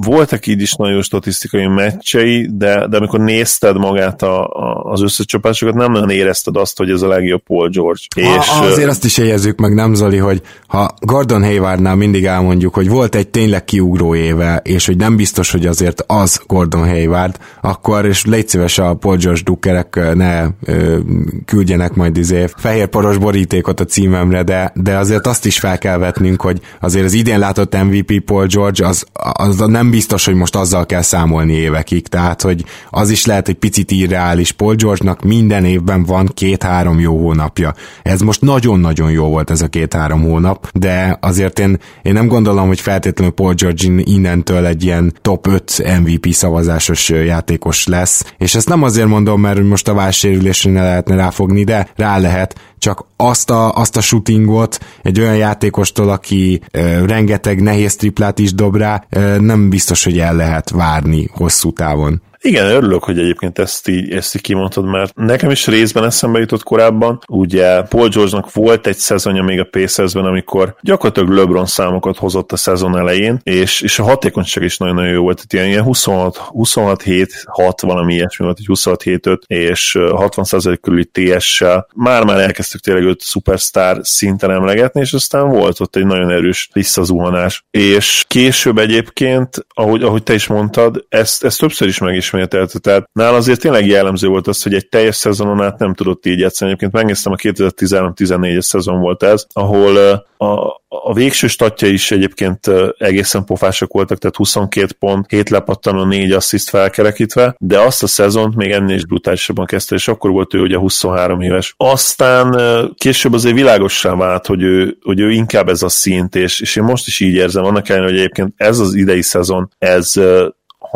voltak így is nagyon statisztikai meccsei, de, de amikor nézted magát a, a, az összecsapásokat, nem nagyon érezted azt, hogy ez a legjobb Paul George. Ha, és, azért azt is érezzük meg, nem Zoli, hogy ha Gordon Haywardnál mindig elmondjuk, hogy volt egy tényleg kiugró éve, és hogy nem biztos, hogy azért az Gordon Hayward, akkor, és légy szíves a Paul George Dukerek ne ö, küldjenek majd izé fehér poros borítékot a címemre, de, de azért azt is fel kell vetnünk, hogy azért az idén látott MVP Paul George, az, az nem biztos, hogy most azzal kell számolni évekig, tehát hogy az is lehet egy picit irreális. Paul George-nak minden évben van két-három jó hónapja. Ez most nagyon-nagyon jó volt ez a két-három hónap, de azért én, én nem gondolom, hogy feltétlenül Paul George innentől egy ilyen top 5 MVP szavazásos játékos lesz, és ezt nem azért mondom, mert most a válsérülésre ne lehetne ráfogni, de rá lehet, csak azt a, azt a shootingot egy olyan játékostól, aki e, rengeteg nehéz triplát is dob rá, e, nem biztos, hogy el lehet várni hosszú távon. Igen, örülök, hogy egyébként ezt így, ezt így kimondtad, mert nekem is részben eszembe jutott korábban. Ugye Paul George-nak volt egy szezonja még a Pacersben, amikor gyakorlatilag LeBron számokat hozott a szezon elején, és, és a hatékonyság is nagyon-nagyon jó volt. Ilyen, ilyen 26, 26 7 6 valami ilyesmi volt, egy 26 7 5 és 60% körüli TS-sel. Már-már elkezdtük tényleg őt szupersztár szinten emlegetni, és aztán volt ott egy nagyon erős visszazuhanás. És később egyébként, ahogy, ahogy te is mondtad, ezt, ezt többször is meg is ismételte. Tehát nála azért tényleg jellemző volt az, hogy egy teljes szezonon át nem tudott így játszani. Egyébként megnéztem a 2013-14-es szezon volt ez, ahol a, a végső statja is egyébként egészen pofások voltak, tehát 22 pont, 7 lepattanó, 4 assziszt felkerekítve, de azt a szezont még ennél is brutálisabban kezdte, és akkor volt ő ugye 23 éves. Aztán később azért világossá vált, hogy ő, hogy ő inkább ez a szint, és, és én most is így érzem, annak ellenére, hogy egyébként ez az idei szezon, ez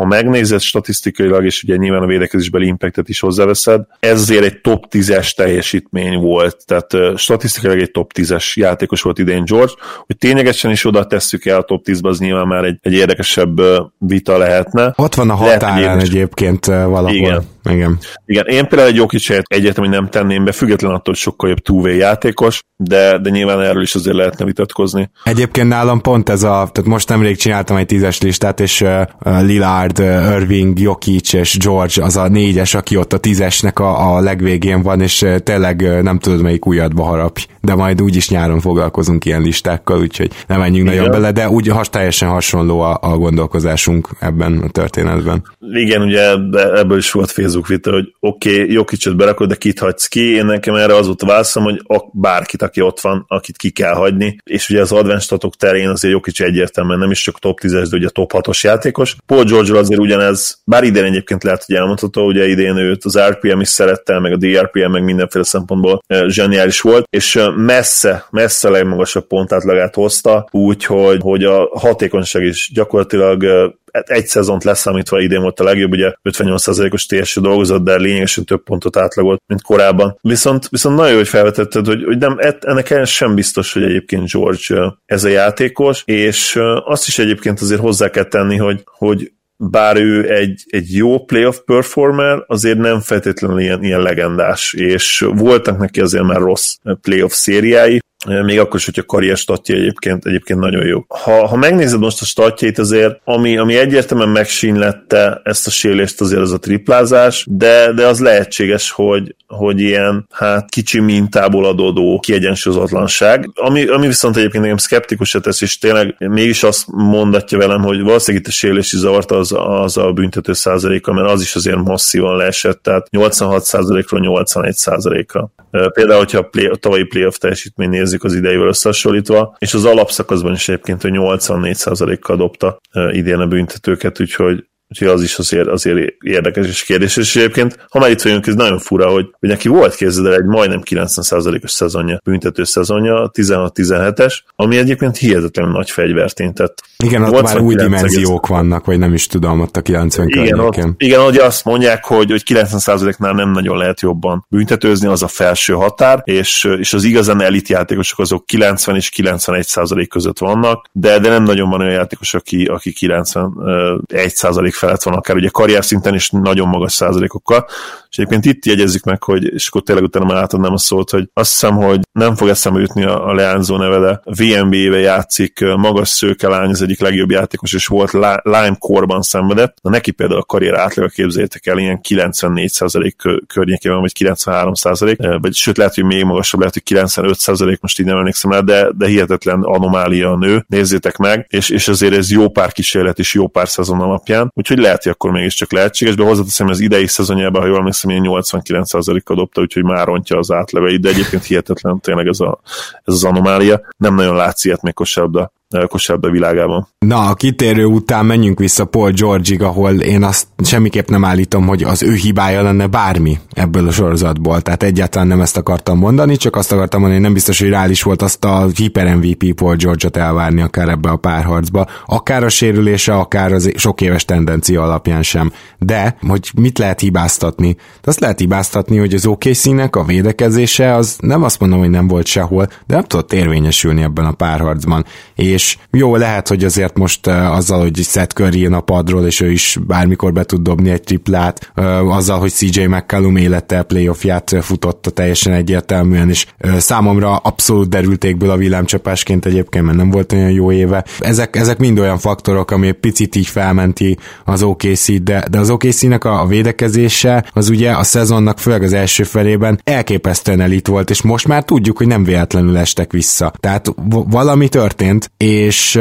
ha megnézed statisztikailag, és ugye nyilván a védekezésbeli impactet is hozzáveszed, ez azért egy top 10-es teljesítmény volt, tehát statisztikailag egy top 10-es játékos volt idén George, hogy ténylegesen is oda tesszük el a top 10-be, az nyilván már egy, egy érdekesebb vita lehetne. Ott van a határán Lehet, egyébként valahol. Igen. Igen. Igen, én például egy jó kicsit egyetem, hogy nem tenném be, független attól, hogy sokkal jobb two játékos, de, de nyilván erről is azért lehetne vitatkozni. Egyébként nálam pont ez a, tehát most nemrég csináltam egy tízes listát, és uh, Lillard, uh, Irving, Jokic és George az a négyes, aki ott a tízesnek a, a legvégén van, és uh, tényleg uh, nem tudod melyik ujjadba harapj. De majd úgyis nyáron foglalkozunk ilyen listákkal, úgyhogy nem menjünk Igen. nagyon bele, de úgy has, teljesen hasonló a, a gondolkozásunk ebben a történetben. Igen, ugye ebből is volt fél tisztázzuk Vita, hogy oké, okay, jó kicsit berakod, de kit hagysz ki. Én nekem erre az volt válaszom, hogy bárkit, aki ott van, akit ki kell hagyni. És ugye az advanced terén azért jó kicsi egyértelműen nem is csak top 10-es, de ugye top 6-os játékos. Paul George azért ugyanez, bár idén egyébként lehet, hogy elmondható, ugye idén őt az RPM is szerette, meg a DRPM, meg mindenféle szempontból zseniális volt, és messze, messze legmagasabb pontátlagát hozta, úgyhogy hogy a hatékonyság is gyakorlatilag egy szezont leszámítva idén volt a legjobb, ugye 58%-os TSU dolgozott, de lényegesen több pontot átlagolt, mint korábban. Viszont, viszont nagyon jó, hogy felvetetted, hogy, hogy nem, ennek sem biztos, hogy egyébként George ez a játékos, és azt is egyébként azért hozzá kell tenni, hogy, hogy bár ő egy, egy jó playoff performer, azért nem feltétlenül ilyen, ilyen legendás, és voltak neki azért már rossz playoff szériái, még akkor is, hogy a karrier statja egyébként, egyébként nagyon jó. Ha, ha megnézed most a statjait azért, ami, ami egyértelműen megsínlette ezt a sérülést azért az a triplázás, de, de az lehetséges, hogy, hogy ilyen hát kicsi mintából adódó kiegyensúlyozatlanság, ami, ami viszont egyébként nekem szkeptikus tesz, és tényleg mégis azt mondatja velem, hogy valószínűleg itt a sérülési zavart az, az a büntető százaléka, mert az is azért masszívan leesett, tehát 86 százalékról 81 százaléka. Például, hogyha a, play, a tavalyi playoff teljesítmény nézzük az idejével összehasonlítva, és az alapszakaszban is egyébként, hogy 84%-kal dobta idén a büntetőket, úgyhogy Úgyhogy az is azért, azért érdekes és kérdés. És egyébként, ha már itt vagyunk, ez nagyon fura, hogy, hogy neki volt kézzel egy majdnem 90%-os szezonja, büntető szezonja, 16-17-es, ami egyébként hihetetlenül nagy fegyvert intett. Igen, ott már új dimenziók vannak, vagy nem is tudom, ott a 90 igen, ott, igen, hogy azt mondják, hogy, hogy 90%-nál nem nagyon lehet jobban büntetőzni, az a felső határ, és, és az igazán elit játékosok azok 90 és 91% között vannak, de, de nem nagyon van olyan játékos, aki, aki 91 felett van, akár ugye karrier szinten is nagyon magas százalékokkal, és egyébként itt jegyezzük meg, hogy, és akkor tényleg utána már átadnám a szót, hogy azt hiszem, hogy nem fog eszembe jutni a, a leányzó neve, de VNB-be játszik, magas szőke lány, az egyik legjobb játékos, és volt Lime korban szenvedett. Na neki például a karrier átlaga képzeljétek el, ilyen 94% környékében, vagy 93%, vagy sőt lehet, hogy még magasabb, lehet, hogy 95% most így nem emlékszem rá, de, de hihetetlen anomália a nő, nézzétek meg, és, és azért ez jó pár kísérlet és jó pár szezon alapján, úgyhogy lehet, hogy akkor mégiscsak lehetséges, de hozzáteszem, az idei szezonjában, ha jól emlékszem, ilyen 89%-kal dobta, úgyhogy már rontja az átlagait, de egyébként hihetetlen tényleg ez, a, ez az anomália. Nem nagyon látszik ilyet még kosárlabda kosárlabda világában. Na, a kitérő után menjünk vissza Paul George-ig, ahol én azt semmiképp nem állítom, hogy az ő hibája lenne bármi ebből a sorozatból. Tehát egyáltalán nem ezt akartam mondani, csak azt akartam mondani, hogy nem biztos, hogy reális volt azt a hiper MVP Paul George-ot elvárni akár ebbe a párharcba. Akár a sérülése, akár az sok éves tendencia alapján sem. De, hogy mit lehet hibáztatni? De azt lehet hibáztatni, hogy az OKC-nek a védekezése az nem azt mondom, hogy nem volt sehol, de nem tudott érvényesülni ebben a párharcban. És és jó, lehet, hogy azért most azzal, hogy Seth Curry a padról, és ő is bármikor be tud dobni egy triplát, azzal, hogy CJ McCallum élete playoffját futotta teljesen egyértelműen, és számomra abszolút derültékből a villámcsapásként egyébként, mert nem volt olyan jó éve. Ezek, ezek mind olyan faktorok, ami picit így felmenti az okc de, de az OKC-nek a, a védekezése az ugye a szezonnak, főleg az első felében elképesztően elit volt, és most már tudjuk, hogy nem véletlenül estek vissza. Tehát valami történt, és és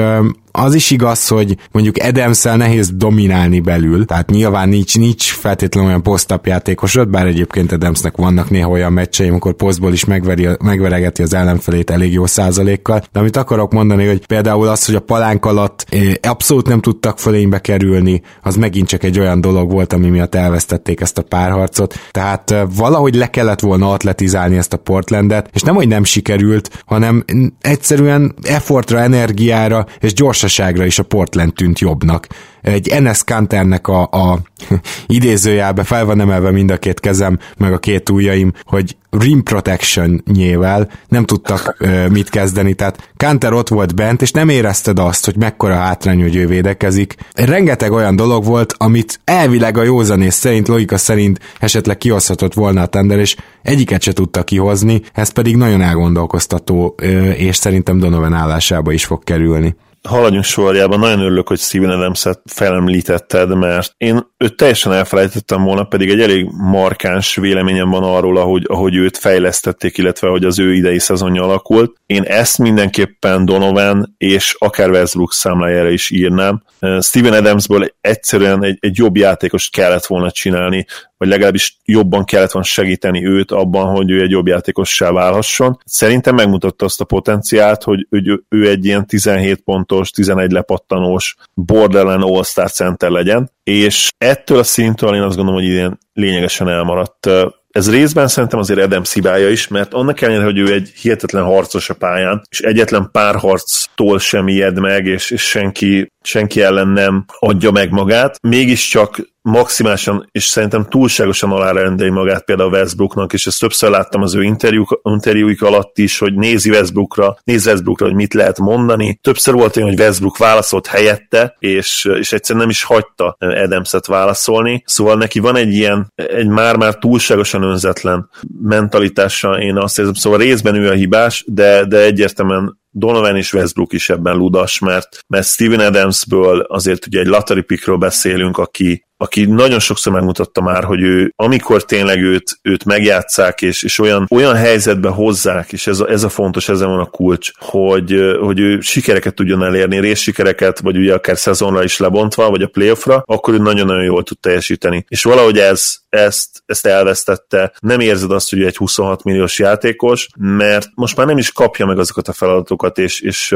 az is igaz, hogy mondjuk adams nehéz dominálni belül, tehát nyilván nincs, nincs feltétlenül olyan posztap játékosod, bár egyébként Adamsnek vannak néha olyan meccsei, amikor posztból is megveri, megveregeti az ellenfelét elég jó százalékkal, de amit akarok mondani, hogy például az, hogy a palánk alatt eh, abszolút nem tudtak fölénybe kerülni, az megint csak egy olyan dolog volt, ami miatt elvesztették ezt a párharcot, tehát eh, valahogy le kellett volna atletizálni ezt a Portlandet, és nem, hogy nem sikerült, hanem egyszerűen effortra, energiára és gyors gyorsaságra is a Portland tűnt jobbnak. Egy NS Kanternek a, a idézőjelbe fel van emelve mind a két kezem, meg a két ujjaim, hogy rim protection nyével nem tudtak mit kezdeni, tehát Kanter ott volt bent, és nem érezted azt, hogy mekkora hátrány, hogy ő védekezik. Rengeteg olyan dolog volt, amit elvileg a józanész szerint, logika szerint esetleg kihozhatott volna a tender, és egyiket se tudta kihozni, ez pedig nagyon elgondolkoztató, és szerintem Donovan állásába is fog kerülni haladjunk sorjában, nagyon örülök, hogy Steven Adams-et felemlítetted, mert én őt teljesen elfelejtettem volna, pedig egy elég markáns véleményem van arról, ahogy, ahogy őt fejlesztették, illetve hogy az ő idei szezonja alakult. Én ezt mindenképpen Donovan és akár Westbrook számlájára is írnám. Steven Adamsból egyszerűen egy, egy jobb játékost kellett volna csinálni. Vagy legalábbis jobban kellett volna segíteni őt abban, hogy ő egy jobb játékossá válhasson. Szerintem megmutatta azt a potenciált, hogy ő, ő egy ilyen 17 pontos, 11 lepattanós borderline all-star center legyen, és ettől a szintől én azt gondolom, hogy idén lényegesen elmaradt ez részben szerintem azért Edem szibája is, mert annak ellenére, hogy ő egy hihetetlen harcos a pályán, és egyetlen pár harctól sem ijed meg, és, és senki, senki ellen nem adja meg magát, mégiscsak maximálisan, és szerintem túlságosan alárendeli magát például Westbrooknak, és ezt többször láttam az ő interjúk, interjúik alatt is, hogy nézi Westbrookra, néz Westbrookra, hogy mit lehet mondani. Többször volt olyan, hogy Westbrook válaszolt helyette, és, és egyszerűen nem is hagyta Adamset válaszolni. Szóval neki van egy ilyen, egy már-már túlságosan önzetlen mentalitása, én azt érzem, szóval részben ő a hibás, de, de egyértelműen Donovan és Westbrook is ebben ludas, mert, mert Steven Adamsből azért ugye egy lottery pickről beszélünk, aki, aki nagyon sokszor megmutatta már, hogy ő, amikor tényleg őt, őt megjátszák, és, és olyan, olyan helyzetbe hozzák, és ez a, ez a fontos, ezen van a kulcs, hogy, hogy ő sikereket tudjon elérni, részsikereket, vagy ugye akár szezonra is lebontva, vagy a playoffra, akkor ő nagyon-nagyon jól tud teljesíteni. És valahogy ez, ezt, ezt elvesztette. Nem érzed azt, hogy egy 26 milliós játékos, mert most már nem is kapja meg azokat a feladatokat, és, és,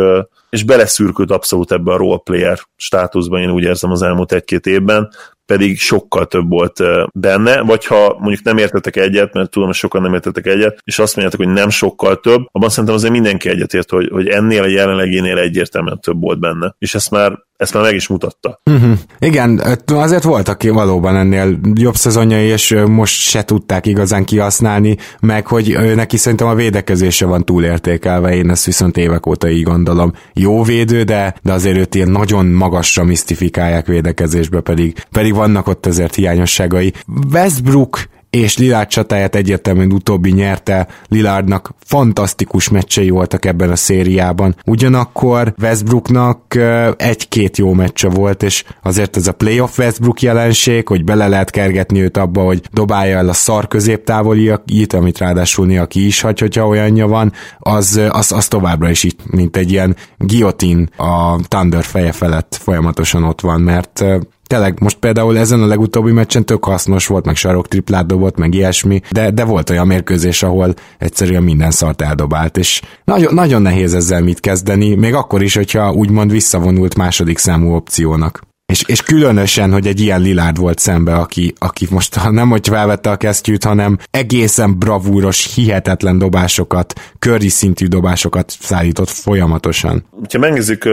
és beleszürkült abszolút ebbe a role player státuszba, én úgy érzem az elmúlt egy-két évben, pedig sokkal több volt benne, vagy ha mondjuk nem értetek egyet, mert tudom, hogy sokan nem értetek egyet, és azt mondjátok, hogy nem sokkal több, abban szerintem azért mindenki egyetért, hogy, hogy ennél a jelenlegénél egyértelműen több volt benne. És ezt már ezt már meg is mutatta. Uh-huh. Igen, azért voltak valóban ennél jobb szezonjai, és most se tudták igazán kihasználni, meg hogy neki szerintem a védekezése van túlértékelve, én ezt viszont évek óta így gondolom. Jó védő, de, de azért őt ilyen nagyon magasra misztifikálják védekezésbe, pedig, pedig vannak ott azért hiányosságai. Westbrook és Lillard csatáját egyértelműen utóbbi nyerte. Lillardnak fantasztikus meccsei voltak ebben a szériában. Ugyanakkor Westbrooknak egy-két jó meccse volt, és azért ez a playoff Westbrook jelenség, hogy bele lehet kergetni őt abba, hogy dobálja el a szar középtávoliait, amit ráadásul néha ki is hagy, hogyha olyanja van, az, az, az továbbra is itt, mint egy ilyen guillotine a Thunder feje felett folyamatosan ott van, mert tényleg most például ezen a legutóbbi meccsen tök hasznos volt, meg sarok triplát dobott, meg ilyesmi, de, de volt olyan mérkőzés, ahol egyszerűen minden szart eldobált, és nagyon, nagyon nehéz ezzel mit kezdeni, még akkor is, hogyha úgymond visszavonult második számú opciónak. És, és különösen, hogy egy ilyen Lilárd volt szembe, aki, aki most nem hogy felvette a kesztyűt, hanem egészen bravúros, hihetetlen dobásokat, körri szintű dobásokat szállított folyamatosan. Ha megnézzük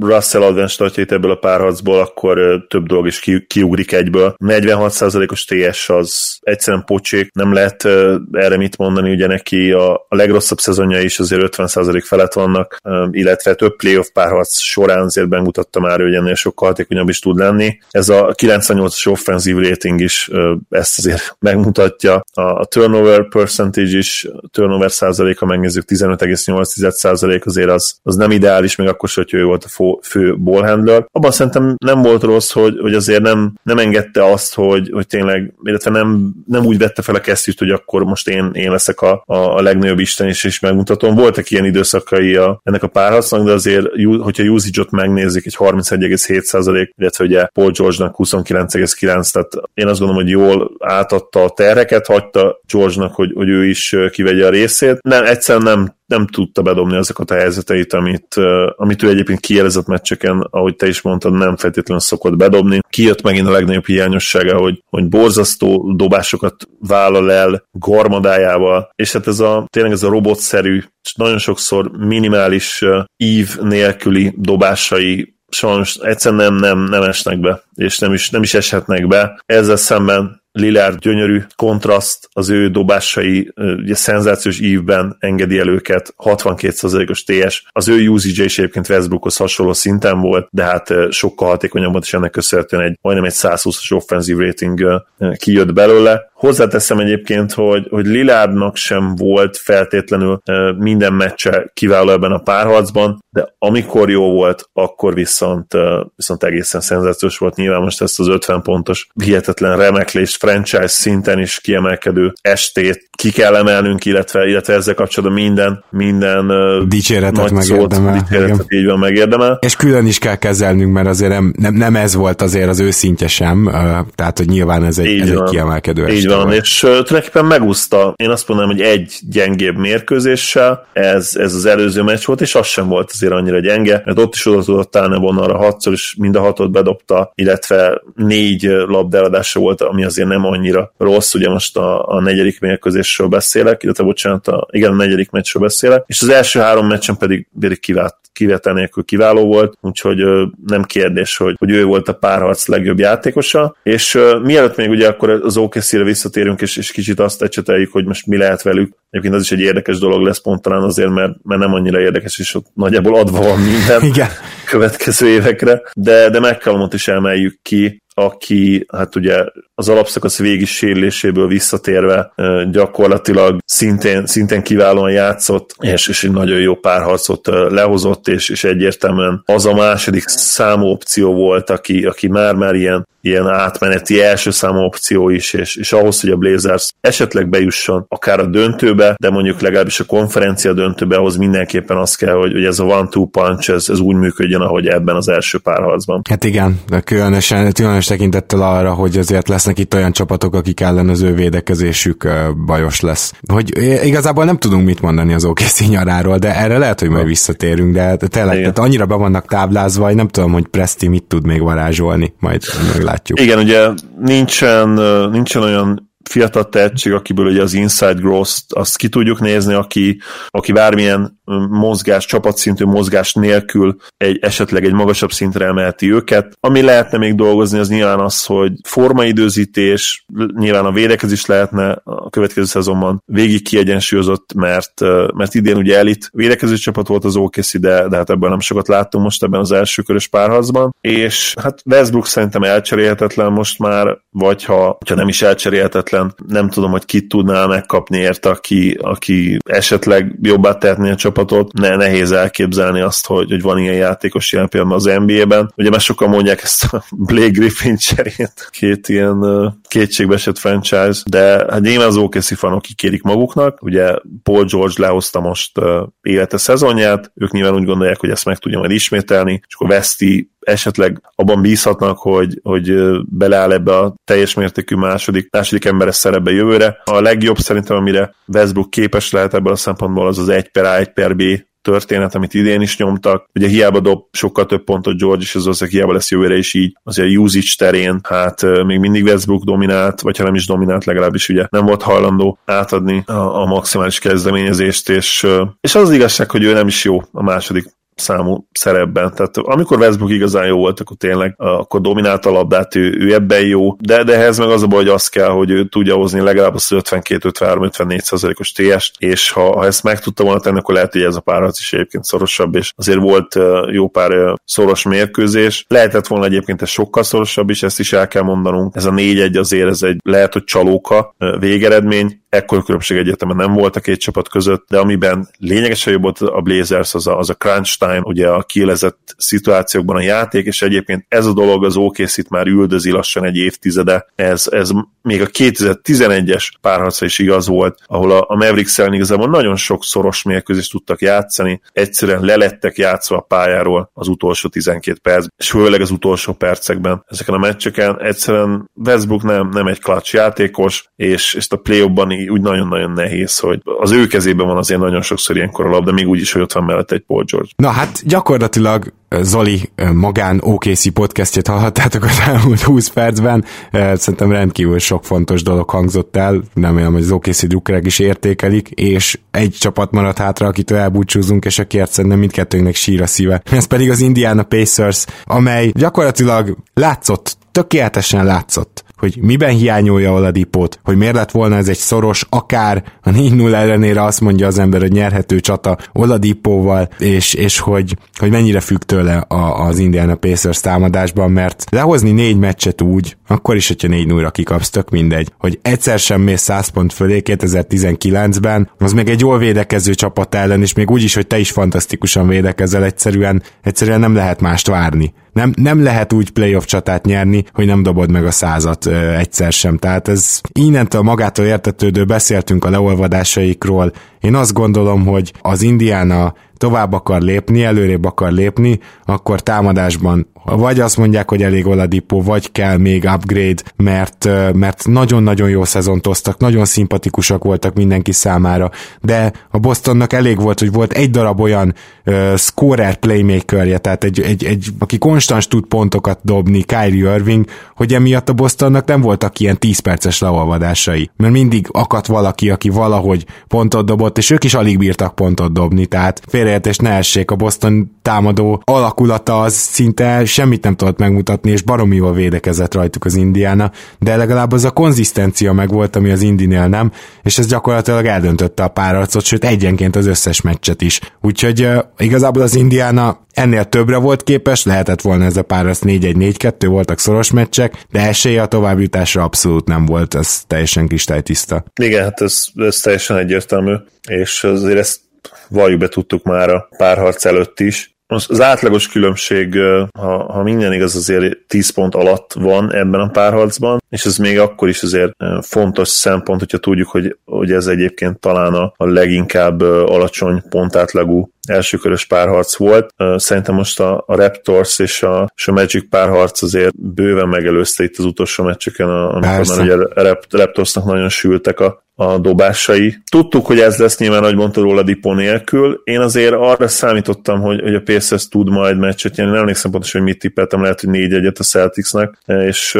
Russell Alden statjait ebből a párharcból, akkor több dolog is ki, kiugrik egyből. 46%-os TS az egyszerűen pocsék, nem lehet erre mit mondani, ugye neki a, a legrosszabb szezonja is azért 50% felett vannak, illetve több playoff párharc során azért bemutatta már, hogy ennél sokkal hatékonyabb is tud lenni. Ez a 98-as offenzív rating is ezt azért megmutatja. A turnover percentage is, turnover százaléka megnézzük 15,8 százalék, azért az, az nem ideális, még akkor hogy ő volt a fő ballhandler. Abban szerintem nem volt rossz, hogy, hogy azért nem, nem engedte azt, hogy, hogy tényleg, illetve nem, nem úgy vette fel a kesztyűt, hogy akkor most én, én leszek a, a, a legnagyobb isten, és, és megmutatom. Voltak ilyen időszakai a, ennek a párharcnak, de azért, hogyha usage-ot megnézik, egy 31,7 százalék, illetve ugye Paul George-nak 29,9, tehát én azt gondolom, hogy jól átadta a terheket, hagyta George-nak, hogy, hogy ő is kivegye a részét. Nem, egyszerűen nem nem tudta bedobni azokat a helyzeteit, amit, amit ő egyébként kijelezett meccseken, ahogy te is mondtad, nem feltétlenül szokott bedobni. Kijött megint a legnagyobb hiányossága, hogy, hogy borzasztó dobásokat vállal el garmadájával, és hát ez a tényleg ez a robotszerű, nagyon sokszor minimális ív nélküli dobásai sajnos egyszerűen nem, nem, nem esnek be, és nem is, nem is eshetnek be. Ezzel szemben Lillard gyönyörű kontraszt, az ő dobásai ugye szenzációs ívben engedi el őket, 62%-os TS, az ő usage is egyébként Westbrookhoz hasonló szinten volt, de hát sokkal hatékonyabban is ennek köszönhetően egy majdnem egy 120-as offenzív rating kijött belőle. Hozzáteszem egyébként, hogy, hogy Lilárdnak sem volt feltétlenül minden meccse kiváló ebben a párharcban, de amikor jó volt, akkor viszont, viszont egészen szenzációs volt. Nyilván most ezt az 50 pontos hihetetlen remeklést franchise szinten is kiemelkedő estét ki kell emelnünk, illetve, illetve ezzel kapcsolatban minden, minden dicséretet megérdemel. Dicséretet így van megérdemel. És külön is kell kezelnünk, mert azért nem, nem, nem ez volt azért az őszintje sem, tehát hogy nyilván ez egy, ez egy kiemelkedő Így van, volt. és tulajdonképpen megúszta, én azt mondanám, hogy egy gyengébb mérkőzéssel, ez, ez az előző meccs volt, és az sem volt azért annyira gyenge, mert ott is oda tudott állni arra hatszor, és mind a hatot bedobta, illetve négy labdáadása volt, ami azért nem annyira rossz, ugye most a, a negyedik mérkőzésről beszélek, illetve bocsánat, a, igen, a negyedik meccsről beszélek, és az első három meccsen pedig, pedig kivált kivétel nélkül kiváló volt, úgyhogy nem kérdés, hogy, hogy ő volt a párharc legjobb játékosa, és uh, mielőtt még ugye akkor az OKC-re visszatérünk, és, és kicsit azt ecseteljük, hogy most mi lehet velük, egyébként az is egy érdekes dolog lesz pont talán azért, mert, mert nem annyira érdekes, és ott nagyjából adva van minden Igen. következő évekre, de, de McCallumot is emeljük ki, aki hát ugye az alapszakasz végi sérüléséből visszatérve gyakorlatilag szintén, szintén kiválóan játszott, és, és egy nagyon jó párharcot lehozott, és, és egyértelműen az a második számú opció volt, aki, aki már-már ilyen, ilyen átmeneti első számú opció is, és, és ahhoz, hogy a Blazers esetleg bejusson akár a döntőbe, de mondjuk legalábbis a konferencia döntőbe, ahhoz mindenképpen az kell, hogy, hogy ez a one-two punch, ez, ez úgy működjön, ahogy ebben az első párharcban. Hát igen, de különösen, különös tekintettel arra, hogy azért lesznek itt olyan csapatok, akik ellen az ő védekezésük bajos lesz. Hogy igazából nem tudunk mit mondani az OKC nyaráról, de erre lehet, hogy majd visszatérünk, de tényleg tehát annyira be vannak táblázva, hogy nem tudom, hogy Presti mit tud még varázsolni, majd meglátjuk. Igen, ugye nincsen, nincsen olyan fiatal tehetség, akiből ugye az inside growth-t azt ki tudjuk nézni, aki, aki bármilyen mozgás, csapatszintű mozgás nélkül egy, esetleg egy magasabb szintre emelti őket. Ami lehetne még dolgozni, az nyilván az, hogy formaidőzítés, nyilván a védekezés lehetne a következő szezonban végig kiegyensúlyozott, mert, mert idén ugye elit védekező csapat volt az OKC, de, de hát ebben nem sokat láttunk most ebben az első körös párharcban, és hát Westbrook szerintem elcserélhetetlen most már, vagy ha, ha nem is elcserélhetetlen, nem tudom, hogy kit tudná megkapni érte, aki, aki esetleg jobbá tehetné a csapat csapatot, ne, nehéz elképzelni azt, hogy, hogy van ilyen játékos ilyen például az NBA-ben. Ugye már sokan mondják ezt a Blake Griffin cserét, két ilyen kétségbeesett franchise, de hát nyilván az OKC fanok kikérik maguknak, ugye Paul George lehozta most élete szezonját, ők nyilván úgy gondolják, hogy ezt meg tudja majd ismételni, és akkor Veszti esetleg abban bízhatnak, hogy, hogy beleáll ebbe a teljes mértékű második, második emberes szerepbe jövőre. A legjobb szerintem, amire Westbrook képes lehet ebből a szempontból, az az 1 per A, 1 per B történet, amit idén is nyomtak. Ugye hiába dob sokkal több pontot George, és az azért hiába lesz jövőre is így. Azért a usage terén, hát még mindig Westbrook dominált, vagy ha nem is dominált, legalábbis ugye nem volt hajlandó átadni a, a maximális kezdeményezést, és, és az, az igazság, hogy ő nem is jó a második számú szerepben. Tehát amikor Westbrook igazán jó volt, akkor tényleg akkor dominálta a labdát, ő, ő ebben jó, de, de ehhez meg az a baj, hogy az kell, hogy ő tudja hozni legalább az 52-53-54 százalékos TS-t, és ha, ha ezt meg tudta volna tenni, akkor lehet, hogy ez a párharc is egyébként szorosabb, és azért volt jó pár szoros mérkőzés. Lehetett volna egyébként ez sokkal szorosabb is, ezt is el kell mondanunk. Ez a 4-1 azért ez egy lehet, hogy csalóka végeredmény, ekkor különbség egyetemen nem volt a két csapat között, de amiben lényegesen jobb volt a Blazers, az a, az a crunch time, ugye a kielezett szituációkban a játék, és egyébként ez a dolog az okc már üldözi lassan egy évtizede. Ez, ez még a 2011-es párharca is igaz volt, ahol a, a Mavericks-el igazából nagyon sok szoros mérkőzést tudtak játszani, egyszerűen lelettek játszva a pályáról az utolsó 12 perc, és főleg az utolsó percekben. Ezeken a meccseken egyszerűen Westbrook nem, nem egy clutch játékos, és, és a play úgy nagyon-nagyon nehéz, hogy az ő kezében van azért nagyon sokszor ilyenkor a labda, még úgy is, hogy ott van mellett egy Paul George. Na hát gyakorlatilag Zoli magán OKC podcastjét hallhattátok az elmúlt 20 percben. Szerintem rendkívül sok fontos dolog hangzott el, olyan, hogy az OKC drukkerek is értékelik, és egy csapat maradt hátra, akitől elbúcsúzunk, és akiért szerintem mindkettőnknek sír a szíve. Ez pedig az Indiana Pacers, amely gyakorlatilag látszott, tökéletesen látszott, hogy miben hiányolja Oladipót, hogy miért lett volna ez egy szoros, akár. A 4-0 ellenére azt mondja az ember, hogy nyerhető csata Oladipóval, és, és hogy, hogy mennyire függ tőle a, az Indiana Pacers támadásban, mert lehozni négy meccset úgy, akkor is, hogyha 4 0 kikapsz, tök mindegy, hogy egyszer sem mész 100 pont fölé 2019-ben, az meg egy jól védekező csapat ellen, és még úgy is, hogy te is fantasztikusan védekezel, egyszerűen, egyszerűen nem lehet mást várni nem, nem lehet úgy playoff csatát nyerni, hogy nem dobod meg a százat ö, egyszer sem. Tehát ez innentől magától értetődő, beszéltünk a leolvadásaikról. Én azt gondolom, hogy az Indiana tovább akar lépni, előrébb akar lépni, akkor támadásban vagy azt mondják, hogy elég Oladipo, vagy kell még upgrade, mert, mert nagyon-nagyon jó szezont hoztak, nagyon szimpatikusak voltak mindenki számára, de a Bostonnak elég volt, hogy volt egy darab olyan uh, scorer playmakerje, tehát egy, egy, egy, aki konstans tud pontokat dobni, Kyrie Irving, hogy emiatt a Bostonnak nem voltak ilyen 10 perces leolvadásai, mert mindig akadt valaki, aki valahogy pontot dobott, és ők is alig bírtak pontot dobni, tehát félreértés ne essék, a Boston támadó alakulata az szinte semmit nem tudott megmutatni, és baromi jól védekezett rajtuk az Indiana, de legalább az a konzisztencia meg volt, ami az Indinél nem, és ez gyakorlatilag eldöntötte a párharcot, sőt egyenként az összes meccset is. Úgyhogy igazából az Indiana ennél többre volt képes, lehetett volna ez a párharc 4-1-4-2, voltak szoros meccsek, de esélye a továbbjutásra abszolút nem volt, ez teljesen kristálytiszta. Igen, hát ez, ez teljesen egyértelmű, és azért ezt valljuk be tudtuk már a párharc előtt is, az átlagos különbség, ha, ha minden igaz, azért 10 pont alatt van ebben a párharcban, és ez még akkor is azért fontos szempont, hogyha tudjuk, hogy, hogy ez egyébként talán a, a leginkább alacsony pontátlagú elsőkörös párharc volt. Szerintem most a, a Raptors és a, és a Magic párharc azért bőven megelőzte itt az utolsó meccseken, amikor már ugye a Raptorsnak nagyon sültek a, a dobásai. Tudtuk, hogy ez lesz nyilván, ahogy mondta róla Dipo nélkül. Én azért arra számítottam, hogy, hogy a Pacers tud majd meccset nyerni. Nem emlékszem pontosan, hogy mit tippeltem, lehet, hogy négy egyet a Celticsnek, és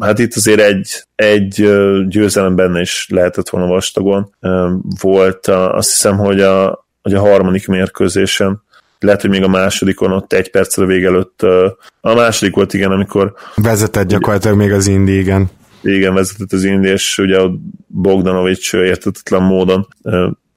hát itt azért egy, egy győzelem benne is lehetett volna vastagon. Volt azt hiszem, hogy a, hogy a harmadik mérkőzésen lehet, hogy még a másodikon ott egy perccel a vége előtt, a második volt igen, amikor... Vezetett gyakorlatilag még az Indi, igen. Igen, vezetett az Indi, és ugye a Bogdanovics értetetlen módon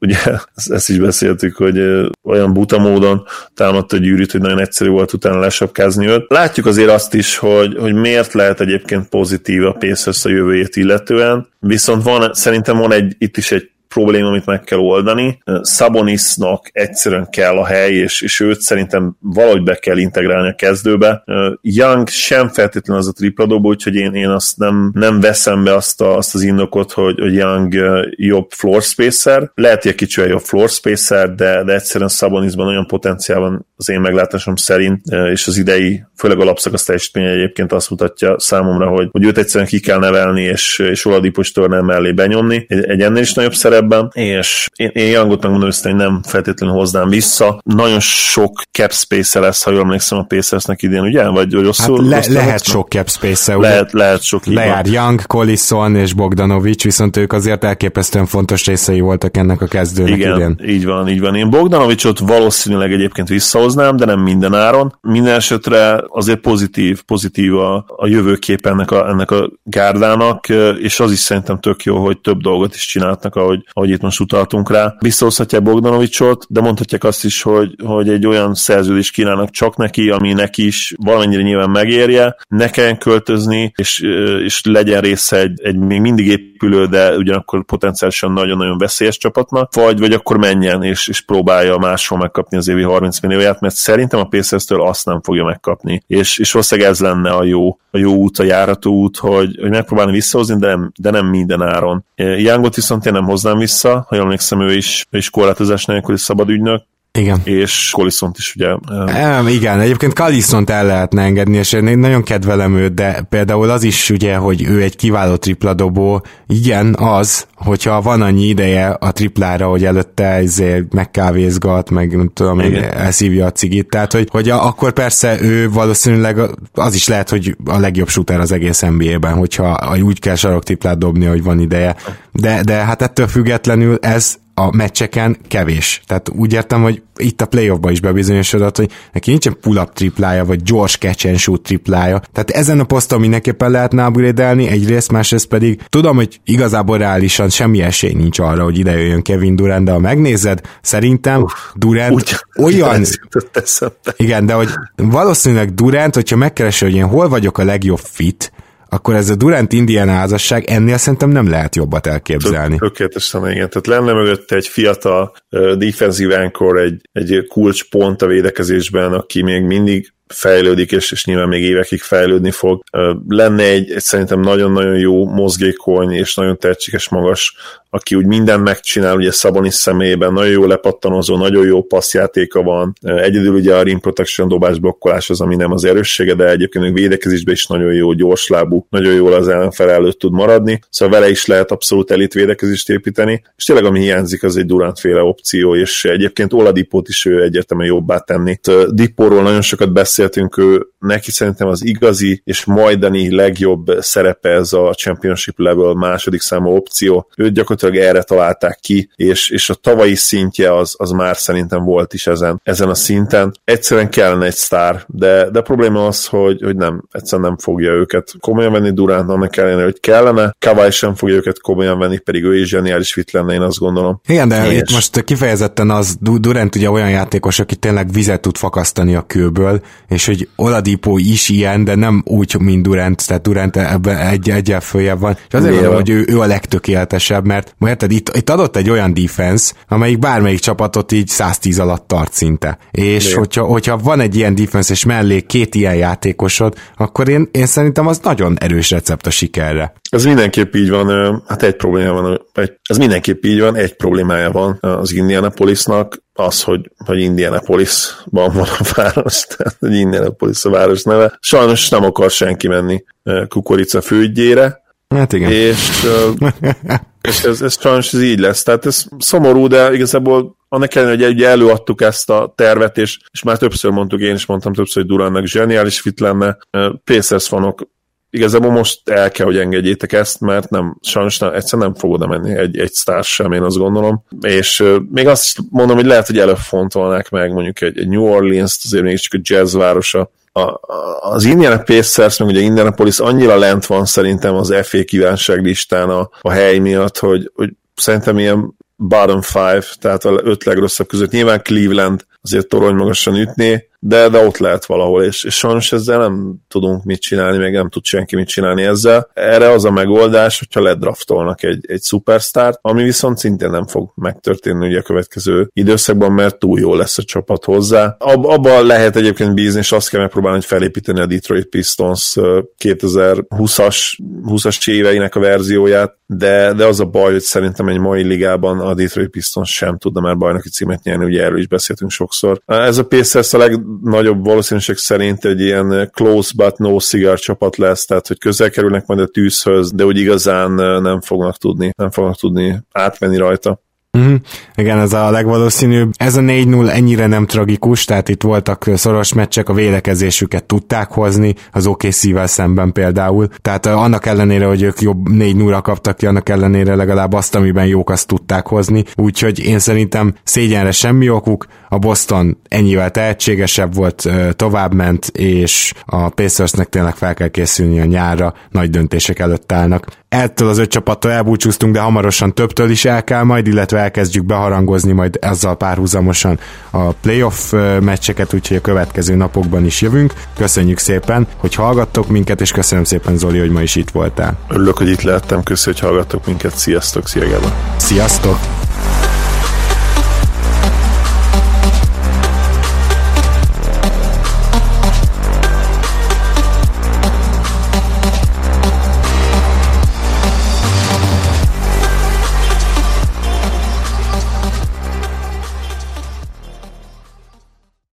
ugye ezt is beszéltük, hogy olyan buta módon támadta a gyűrűt, hogy nagyon egyszerű volt utána lesapkázni őt. Látjuk azért azt is, hogy, hogy miért lehet egyébként pozitív a Pacers a jövőjét illetően, viszont van, szerintem van egy, itt is egy probléma, amit meg kell oldani. Sabonisnak egyszerűen kell a hely, és, és őt szerintem valahogy be kell integrálni a kezdőbe. Young sem feltétlenül az a tripla dobó, úgyhogy én, én azt nem, nem veszem be azt, a, azt az indokot, hogy, hogy Young jobb floor spacer. Lehet, hogy egy kicsi jobb floor spacer, de, de egyszerűen Sabonisban olyan potenciál van az én meglátásom szerint, és az idei, főleg a lapszakasz teljesítménye egyébként azt mutatja számomra, hogy, hogy őt egyszerűen ki kell nevelni, és, és Oladipos Turner mellé benyomni. Egy, egy ennél is nagyobb szerep ebben, és én, én Youngot megmondom hogy nem feltétlenül hoznám vissza. Nagyon sok cap space lesz, ha jól emlékszem a Pacersnek idén, ugye? Vagy rosszul? Hát le, rosszul lehet sok cap space lehet, lehet sok. Lejár Young, Collison és Bogdanovics, viszont ők azért elképesztően fontos részei voltak ennek a kezdőnek Igen, idén. így van, így van. Én Bogdanovicsot valószínűleg egyébként visszahoznám, de nem minden áron. Minden esetre azért pozitív, pozitív a, a jövőkép ennek a, ennek a gárdának, és az is szerintem tök jó, hogy több dolgot is csináltak, ahogy, ahogy itt most utaltunk rá. Visszahozhatják Bogdanovicsot, de mondhatják azt is, hogy, hogy egy olyan szerződést kínálnak csak neki, ami neki is valamennyire nyilván megérje, ne kelljen költözni, és, és legyen része egy, egy még mindig épülő, de ugyanakkor potenciálisan nagyon-nagyon veszélyes csapatnak, vagy, vagy akkor menjen és, és próbálja máshol megkapni az évi 30 millióját, mert szerintem a Pacers-től azt nem fogja megkapni. És, és valószínűleg ez lenne a jó, a jó út, a járató út, hogy, hogy megpróbálni visszahozni, de nem, de nem minden áron. Youngot viszont én nem hoznám vissza, ha jól emlékszem, ő is, ő is korlátozás nélküli szabad ügynök, igen. És Collisont is ugye... Um, igen, egyébként Collisont el lehetne engedni, és én nagyon kedvelem őt, de például az is ugye, hogy ő egy kiváló tripladobó. Igen, az, hogyha van annyi ideje a triplára, hogy előtte ezért megkávézgat, meg nem tudom, Igen. elszívja a cigit, tehát hogy, hogy akkor persze ő valószínűleg az is lehet, hogy a legjobb shooter az egész NBA-ben, hogyha úgy kell sarok triplát dobni, hogy van ideje. De, de hát ettől függetlenül ez a meccseken kevés. Tehát úgy értem, hogy itt a playoffban is bebizonyosodott, hogy neki nincsen pull-up triplája, vagy gyors catch and shoot triplája. Tehát ezen a poszton mindenképpen lehetne upgrade egyrészt, másrészt pedig tudom, hogy igazából reálisan semmi esély nincs arra, hogy ide jöjjön Kevin Durant, de ha megnézed, szerintem Uf, Durant úgy, olyan... Igen, de hogy valószínűleg Durant, hogyha megkeresi, hogy én hol vagyok a legjobb fit, akkor ez a Durant Indiana házasság ennél szerintem nem lehet jobbat elképzelni. Tökéletesen igen, tehát lenne mögötte egy fiatal uh, defensive anchor, egy, egy kulcspont a védekezésben, aki még mindig fejlődik, és, és nyilván még évekig fejlődni fog. Lenne egy, egy szerintem nagyon-nagyon jó mozgékony és nagyon tehetséges magas aki úgy mindent megcsinál, ugye Szabonis személyében nagyon jó lepattanozó, nagyon jó passzjátéka van, egyedül ugye a rim protection dobás blokkolás az, ami nem az erőssége, de egyébként még védekezésben is nagyon jó, gyorslábú, nagyon jól az ellenfel előtt tud maradni, szóval vele is lehet abszolút elit védekezést építeni, és tényleg ami hiányzik, az egy Durant féle opció, és egyébként Oladipót is ő egyértelműen jobbá tenni. Dipóról nagyon sokat beszéltünk, ő neki szerintem az igazi és majdani legjobb szerepe ez a championship level második számú opció. Őt gyakorlatilag erre találták ki, és, és a tavalyi szintje az, az már szerintem volt is ezen, ezen a szinten. Egyszerűen kellene egy sztár, de, de a probléma az, hogy, hogy nem, egyszerűen nem fogja őket komolyan venni Durant, annak ellenére, hogy kellene. Kawai sem fogja őket komolyan venni, pedig ő is zseniális fit lenne, én azt gondolom. Igen, de és... itt most kifejezetten az Durant ugye olyan játékos, aki tényleg vizet tud fakasztani a kőből, és hogy Oladipo is ilyen, de nem úgy, mint Durant, tehát Durant ebben egy egyel följebb van. És azért mondom, hogy ő, ő a legtökéletesebb, mert érted, itt, itt adott egy olyan defense, amelyik bármelyik csapatot így 110 alatt tart szinte. És hogyha, hogyha van egy ilyen defense, és mellé két ilyen játékosod, akkor én, én szerintem az nagyon erős recept a sikerre. Ez mindenképp így van, hát egy probléma van, egy, ez mindenképp így van, egy problémája van az Indianapolisnak, az, hogy, hogy Indianapolisban van a város, tehát hogy Indianapolis a város neve. Sajnos nem akar senki menni kukorica főügyére, Hát igen. És, és ez, ez sajnos ez így lesz. Tehát ez szomorú, de igazából annak ellenére, hogy ugye előadtuk ezt a tervet, és, és már többször mondtuk, én is mondtam többször, hogy Durannak zseniális fit lenne. Pacers fanok igazából most el kell, hogy engedjétek ezt, mert nem, sajnos nem, egyszerűen nem fog oda menni egy, egy sztár sem, én azt gondolom. És uh, még azt is mondom, hogy lehet, hogy előbb fontolnák meg mondjuk egy, egy New Orleans-t, azért még csak a jazz városa, a, az Indiana Pacers, meg ugye Indianapolis annyira lent van szerintem az FA kívánságlistán a, a hely miatt, hogy, hogy szerintem ilyen bottom five, tehát a öt legrosszabb között. Nyilván Cleveland azért torony magasan ütné, de, de ott lehet valahol, és, és sajnos ezzel nem tudunk mit csinálni, meg nem tud senki mit csinálni ezzel. Erre az a megoldás, hogyha ledraftolnak egy, egy szupersztárt, ami viszont szintén nem fog megtörténni ugye a következő időszakban, mert túl jó lesz a csapat hozzá. Ab, abban lehet egyébként bízni, és azt kell megpróbálni, hogy felépíteni a Detroit Pistons 2020-as 20-as éveinek a verzióját, de, de az a baj, hogy szerintem egy mai ligában a Detroit Pistons sem tudna már bajnoki címet nyerni, ugye erről is beszéltünk sokszor. Ez a Pacers a leg, nagyobb valószínűség szerint egy ilyen close but no cigar csapat lesz, tehát hogy közel kerülnek majd a tűzhöz, de úgy igazán nem fognak tudni, nem fognak tudni átmenni rajta. Mm, igen, ez a legvalószínűbb. Ez a 4-0 ennyire nem tragikus, tehát itt voltak szoros meccsek, a védekezésüket tudták hozni, az OKC-vel szemben például. Tehát annak ellenére, hogy ők jobb 4-0-ra kaptak ki, annak ellenére legalább azt, amiben jók, azt tudták hozni. Úgyhogy én szerintem szégyenre semmi okuk, a Boston ennyivel tehetségesebb volt, továbbment, és a Pacersnek tényleg fel kell készülni a nyárra, nagy döntések előtt állnak. Ettől az öt csapattól elbúcsúztunk, de hamarosan többtől is el kell majd, illetve elkezdjük beharangozni majd ezzel párhuzamosan a playoff meccseket, úgyhogy a következő napokban is jövünk. Köszönjük szépen, hogy hallgattok minket, és köszönöm szépen Zoli, hogy ma is itt voltál. Örülök, hogy itt lehettem, köszönjük, hogy hallgattok minket. Sziasztok, szia Sziasztok!